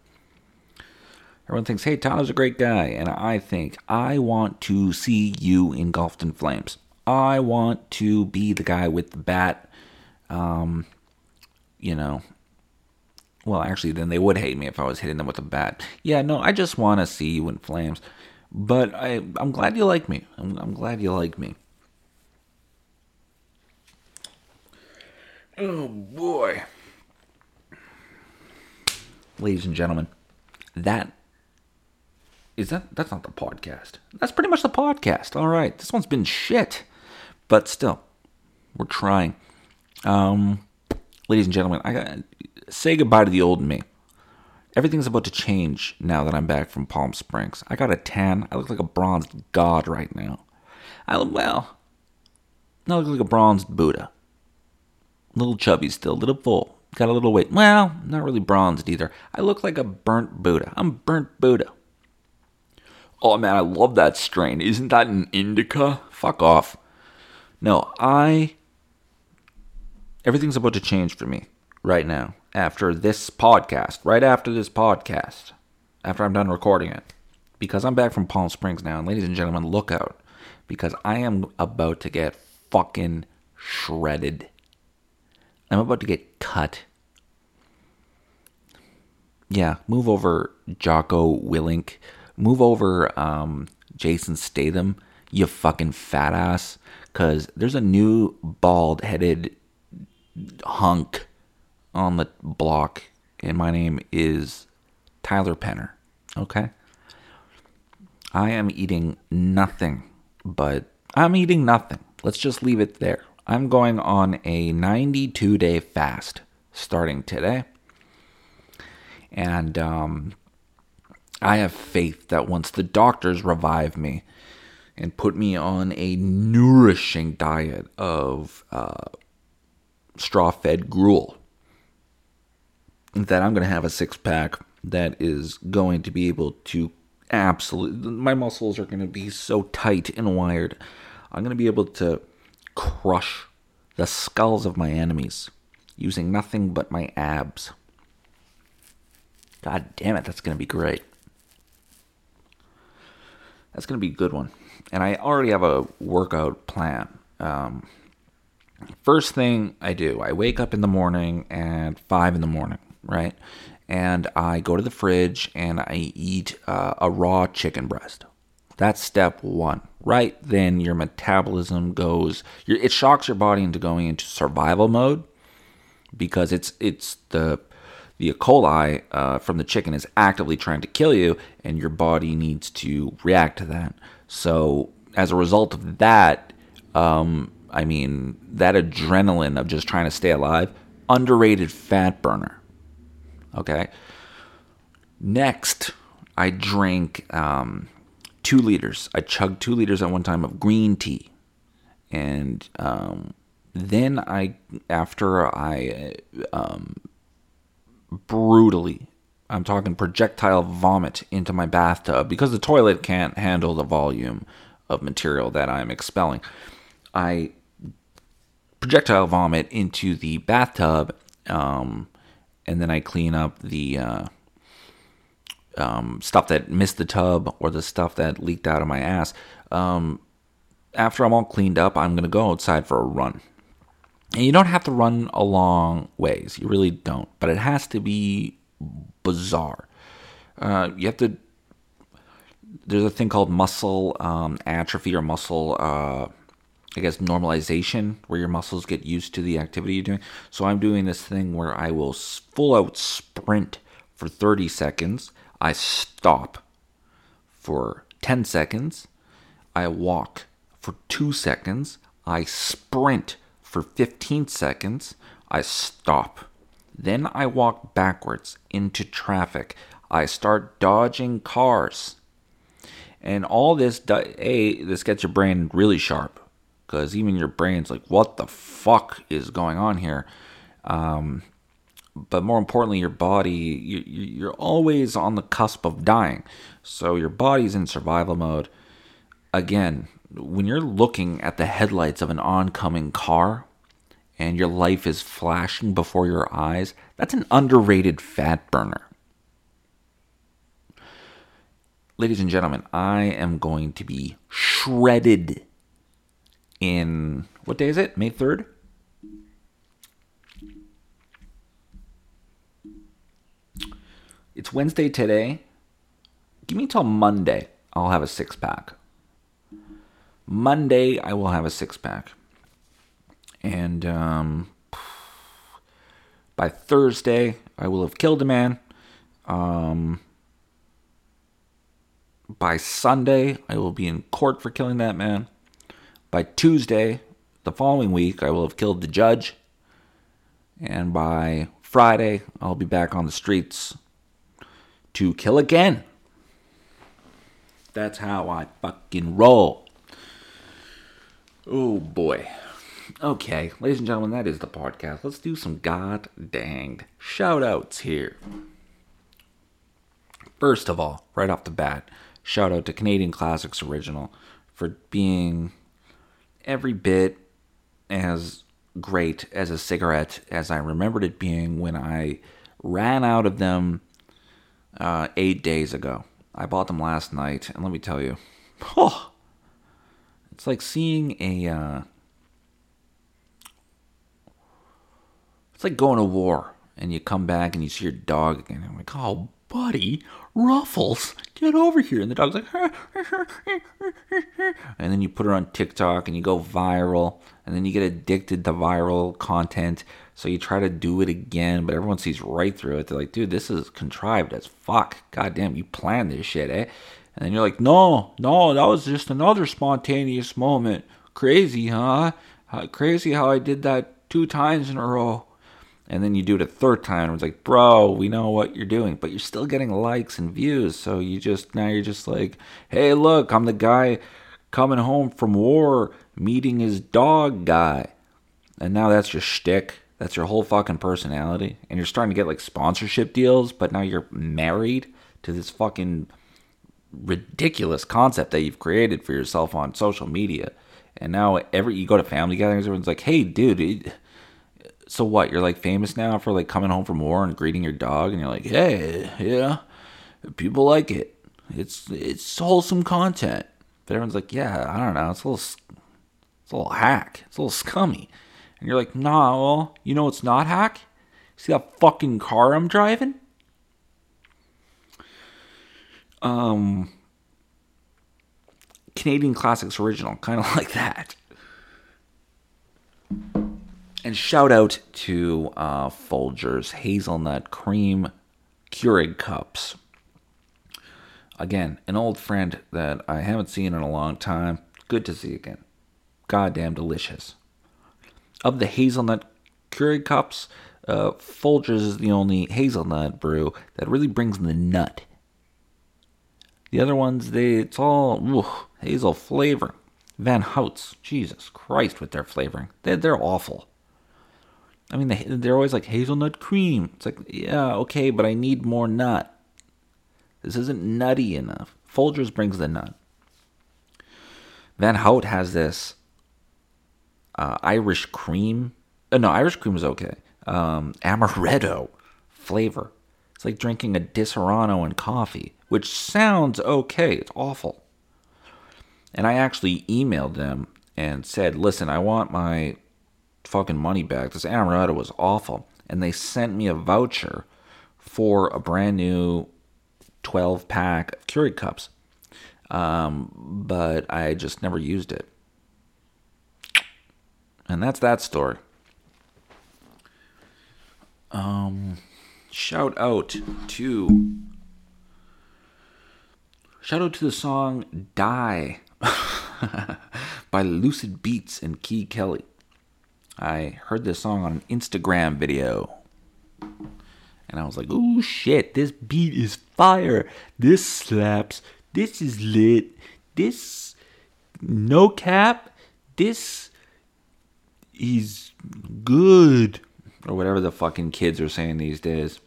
Everyone thinks, hey, Tyler's a great guy. And I think, I want to see you engulfed in flames. I want to be the guy with the bat. Um, you know, well, actually, then they would hate me if I was hitting them with a bat. Yeah, no, I just want to see you in flames. But I, I'm glad you like me. I'm, I'm glad you like me. Oh boy. Ladies and gentlemen, that is that that's not the podcast. That's pretty much the podcast. All right. This one's been shit. But still, we're trying. Um ladies and gentlemen, I got say goodbye to the old me. Everything's about to change now that I'm back from Palm Springs. I got a tan. I look like a bronzed god right now. I look well. I look like a bronzed Buddha. A little chubby still, a little full. Got a little weight. Well, not really bronzed either. I look like a burnt Buddha. I'm burnt Buddha. Oh man, I love that strain. Isn't that an indica? Fuck off. No, I. Everything's about to change for me right now after this podcast, right after this podcast, after I'm done recording it. Because I'm back from Palm Springs now, and ladies and gentlemen, look out. Because I am about to get fucking shredded. I'm about to get cut. Yeah, move over Jocko Willink. Move over um, Jason Statham, you fucking fat ass. Because there's a new bald headed hunk on the block, and my name is Tyler Penner. Okay? I am eating nothing, but I'm eating nothing. Let's just leave it there. I'm going on a 92 day fast starting today. And um, I have faith that once the doctors revive me and put me on a nourishing diet of uh, straw fed gruel, that I'm going to have a six pack that is going to be able to absolutely, my muscles are going to be so tight and wired. I'm going to be able to crush the skulls of my enemies using nothing but my abs. God damn it, that's going to be great. That's going to be a good one. And I already have a workout plan. Um, first thing I do, I wake up in the morning at 5 in the morning, right? And I go to the fridge and I eat uh, a raw chicken breast. That's step one. Right then, your metabolism goes. It shocks your body into going into survival mode because it's it's the the E. coli uh, from the chicken is actively trying to kill you, and your body needs to react to that. So, as a result of that, um, I mean, that adrenaline of just trying to stay alive, underrated fat burner. Okay. Next, I drink um, two liters. I chug two liters at one time of green tea, and um, then I, after I um, brutally, I'm talking projectile vomit into my bathtub because the toilet can't handle the volume of material that I'm expelling. I projectile vomit into the bathtub, um, and then I clean up the uh, um, stuff that missed the tub or the stuff that leaked out of my ass. Um, after I'm all cleaned up, I'm gonna go outside for a run. And you don't have to run a long ways. You really don't. But it has to be bizarre. Uh, you have to. There's a thing called muscle um, atrophy or muscle, uh, I guess, normalization, where your muscles get used to the activity you're doing. So I'm doing this thing where I will full out sprint for 30 seconds. I stop for 10 seconds. I walk for two seconds. I sprint for 15 seconds. I stop. Then I walk backwards into traffic. I start dodging cars. And all this, A, this gets your brain really sharp. Because even your brain's like, what the fuck is going on here? Um, but more importantly, your body, you, you're always on the cusp of dying. So your body's in survival mode. Again, when you're looking at the headlights of an oncoming car and your life is flashing before your eyes, that's an underrated fat burner. Ladies and gentlemen, I am going to be shredded in what day is it? May 3rd? It's Wednesday today. Give me till Monday. I'll have a six pack. Monday, I will have a six pack. And um, by Thursday, I will have killed a man. Um, by Sunday, I will be in court for killing that man. By Tuesday, the following week, I will have killed the judge. And by Friday, I'll be back on the streets to kill again. That's how I fucking roll. Oh boy. Okay, ladies and gentlemen, that is the podcast. Let's do some god danged shout outs here. First of all, right off the bat, shout out to Canadian Classics Original for being every bit as great as a cigarette as I remembered it being when I ran out of them uh, eight days ago. I bought them last night, and let me tell you, oh, it's like seeing a. Uh, it's like going to war and you come back and you see your dog again. I'm like, oh, buddy, Ruffles, get over here. And the dog's like, (laughs) and then you put her on TikTok and you go viral, and then you get addicted to viral content. So you try to do it again, but everyone sees right through it. They're like, dude, this is contrived as fuck. God damn, you planned this shit, eh? And then you're like, no, no, that was just another spontaneous moment. Crazy, huh? Crazy how I did that two times in a row. And then you do it a third time, and it's like, bro, we know what you're doing, but you're still getting likes and views. So you just, now you're just like, hey, look, I'm the guy coming home from war, meeting his dog guy. And now that's your shtick. That's your whole fucking personality. And you're starting to get like sponsorship deals, but now you're married to this fucking ridiculous concept that you've created for yourself on social media. And now every you go to family gatherings, everyone's like, "Hey, dude, so what? You're like famous now for like coming home from war and greeting your dog, and you're like, hey, yeah, people like it. It's it's wholesome content." But everyone's like, "Yeah, I don't know. It's a little, it's a little hack. It's a little scummy." And you're like, "Nah, well, you know it's not hack. See that fucking car I'm driving?" um, Canadian Classics Original, kind of (laughs) like that. And shout out to uh, Folgers Hazelnut Cream Keurig Cups. Again, an old friend that I haven't seen in a long time. Good to see again. Goddamn delicious. Of the hazelnut Keurig cups, uh, Folgers is the only hazelnut brew that really brings the nut the other ones, they it's all ooh, hazel flavor. Van Houtte's, Jesus Christ, with their flavoring, they they're awful. I mean, they they're always like hazelnut cream. It's like, yeah, okay, but I need more nut. This isn't nutty enough. Folgers brings the nut. Van Houtte has this uh, Irish cream. Uh, no, Irish cream is okay. Um, amaretto flavor. It's like drinking a Disaronno and coffee which sounds okay. It's awful. And I actually emailed them and said, listen, I want my fucking money back. This amaretto was awful. And they sent me a voucher for a brand new 12 pack of Keurig cups. Um, but I just never used it. And that's that story. Um, shout out to Shout out to the song Die (laughs) by Lucid Beats and Key Kelly. I heard this song on an Instagram video. And I was like, oh shit, this beat is fire. This slaps. This is lit. This, no cap. This is good. Or whatever the fucking kids are saying these days.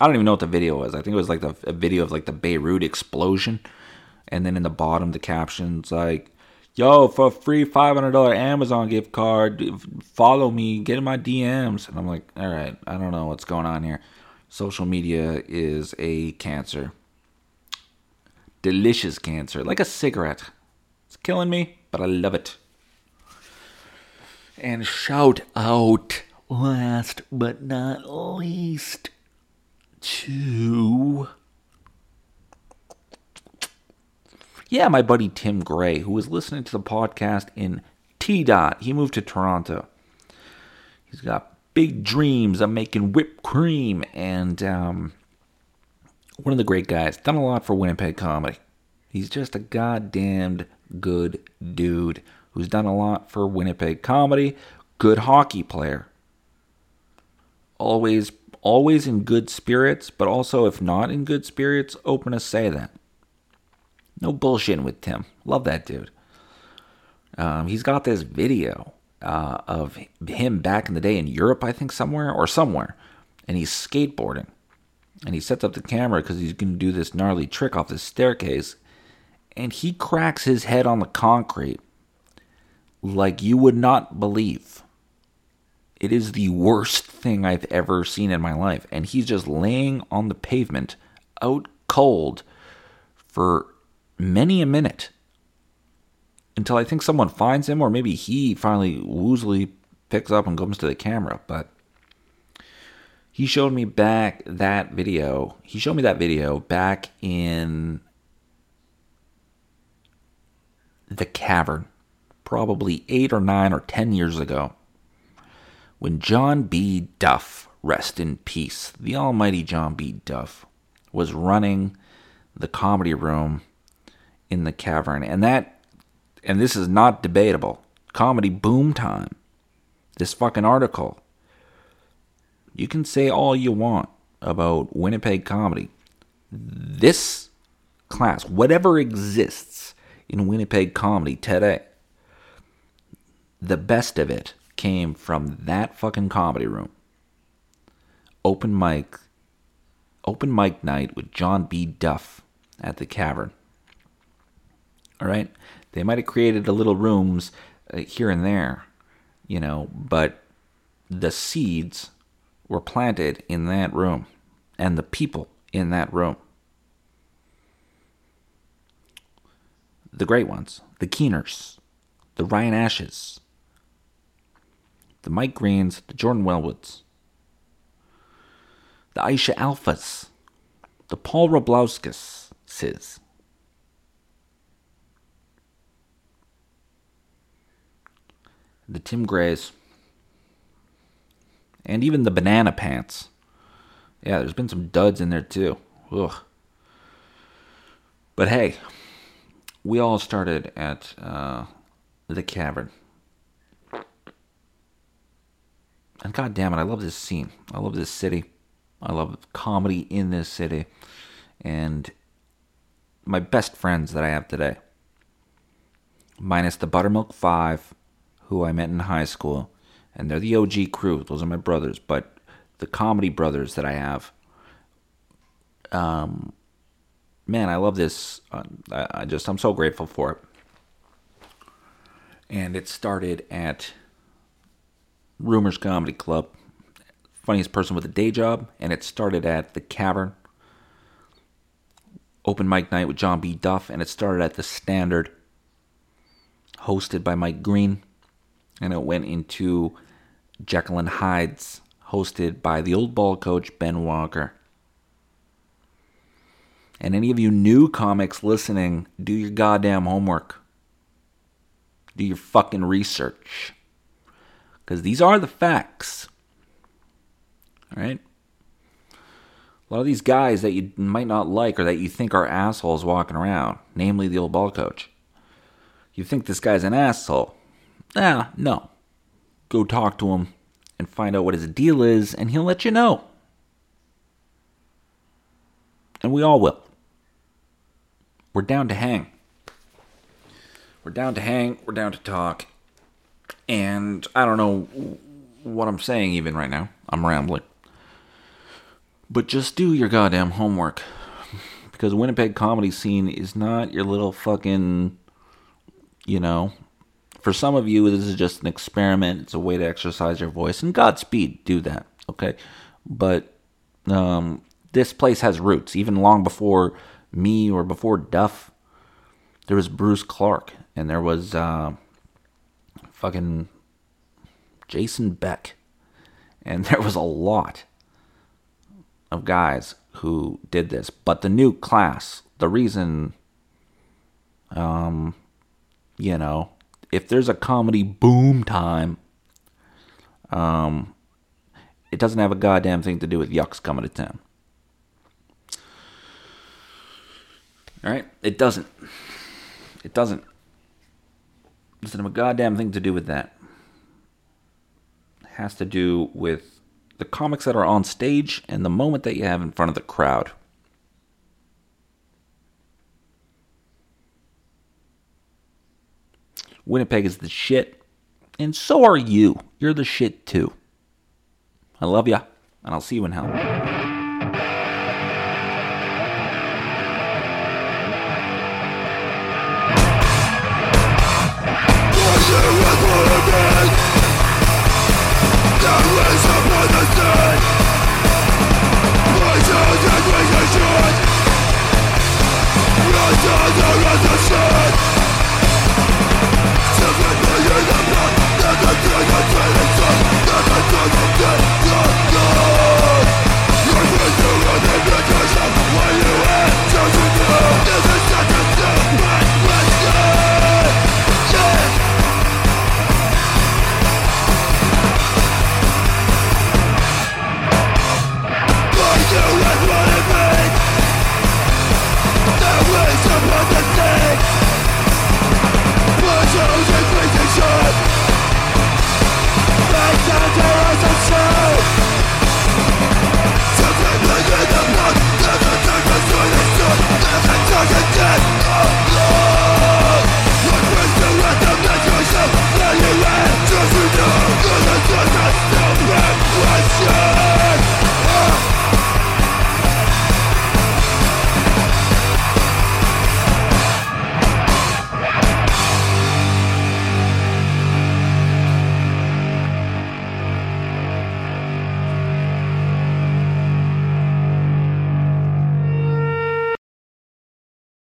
I don't even know what the video was. I think it was like the, a video of like the Beirut explosion. And then in the bottom, the caption's like, yo, for a free $500 Amazon gift card, follow me, get in my DMs. And I'm like, all right, I don't know what's going on here. Social media is a cancer. Delicious cancer, like a cigarette. It's killing me, but I love it. And shout out, last but not least, to yeah, my buddy Tim Gray, who was listening to the podcast in T Dot. He moved to Toronto. He's got big dreams of making whipped cream, and um, one of the great guys. Done a lot for Winnipeg comedy. He's just a goddamned good dude who's done a lot for Winnipeg comedy. Good hockey player. Always, always in good spirits, but also if not in good spirits, open to say that. No bullshitting with Tim. Love that dude. Um, he's got this video uh, of him back in the day in Europe, I think, somewhere or somewhere, and he's skateboarding. And he sets up the camera because he's going to do this gnarly trick off this staircase. And he cracks his head on the concrete like you would not believe. It is the worst thing I've ever seen in my life. And he's just laying on the pavement out cold for many a minute until I think someone finds him, or maybe he finally woozily picks up and comes to the camera. But he showed me back that video. He showed me that video back in the cavern, probably eight or nine or ten years ago, when John B. Duff, rest in peace, the almighty John B. Duff, was running the comedy room in the cavern. And that, and this is not debatable, comedy boom time. This fucking article. You can say all you want about Winnipeg comedy. This class, whatever exists in Winnipeg comedy today, the best of it came from that fucking comedy room. Open mic, open mic night with John B. Duff at the Cavern. All right, they might have created a little rooms uh, here and there, you know, but the seeds were planted in that room and the people in that room. The great ones, the Keeners, the Ryan Ashes, the Mike Greens, the Jordan Wellwoods, the Aisha Alfas, the Paul Rabliauskas, the Tim Grays, and even the Banana Pants. Yeah, there's been some duds in there too. Ugh. But hey, we all started at uh, the cavern. And god damn it, I love this scene. I love this city. I love comedy in this city. And my best friends that I have today. Minus the Buttermilk Five who I met in high school, and they're the OG crew. Those are my brothers, but the comedy brothers that I have. Um, man, I love this. Uh, I, I just I'm so grateful for it. And it started at Rumors Comedy Club. Funniest person with a day job, and it started at the Cavern. Open mic night with John B. Duff, and it started at the Standard, hosted by Mike Green and it went into Jekyll and Hyde's, hosted by the old ball coach Ben Walker. And any of you new comics listening, do your goddamn homework. Do your fucking research. Because these are the facts. Alright? A lot of these guys that you might not like or that you think are assholes walking around, namely the old ball coach. You think this guy's an asshole. Ah, no. Go talk to him and find out what his deal is, and he'll let you know. And we all will. We're down to hang. We're down to hang. We're down to talk. And I don't know what I'm saying even right now. I'm rambling. But just do your goddamn homework. Because Winnipeg comedy scene is not your little fucking, you know, for some of you, this is just an experiment. It's a way to exercise your voice. And Godspeed, do that, okay? But um, this place has roots. Even long before me or before Duff, there was Bruce Clark and there was uh, fucking Jason Beck. And there was a lot of guys who did this. But the new class, the reason, um, you know, if there's a comedy boom time, um, it doesn't have a goddamn thing to do with Yuk's coming to town. All right? It doesn't. It doesn't. It doesn't have a goddamn thing to do with that. It has to do with the comics that are on stage and the moment that you have in front of the crowd. Winnipeg is the shit, and so are you. You're the shit too. I love ya, and I'll see you in hell. You're doing good, Russia!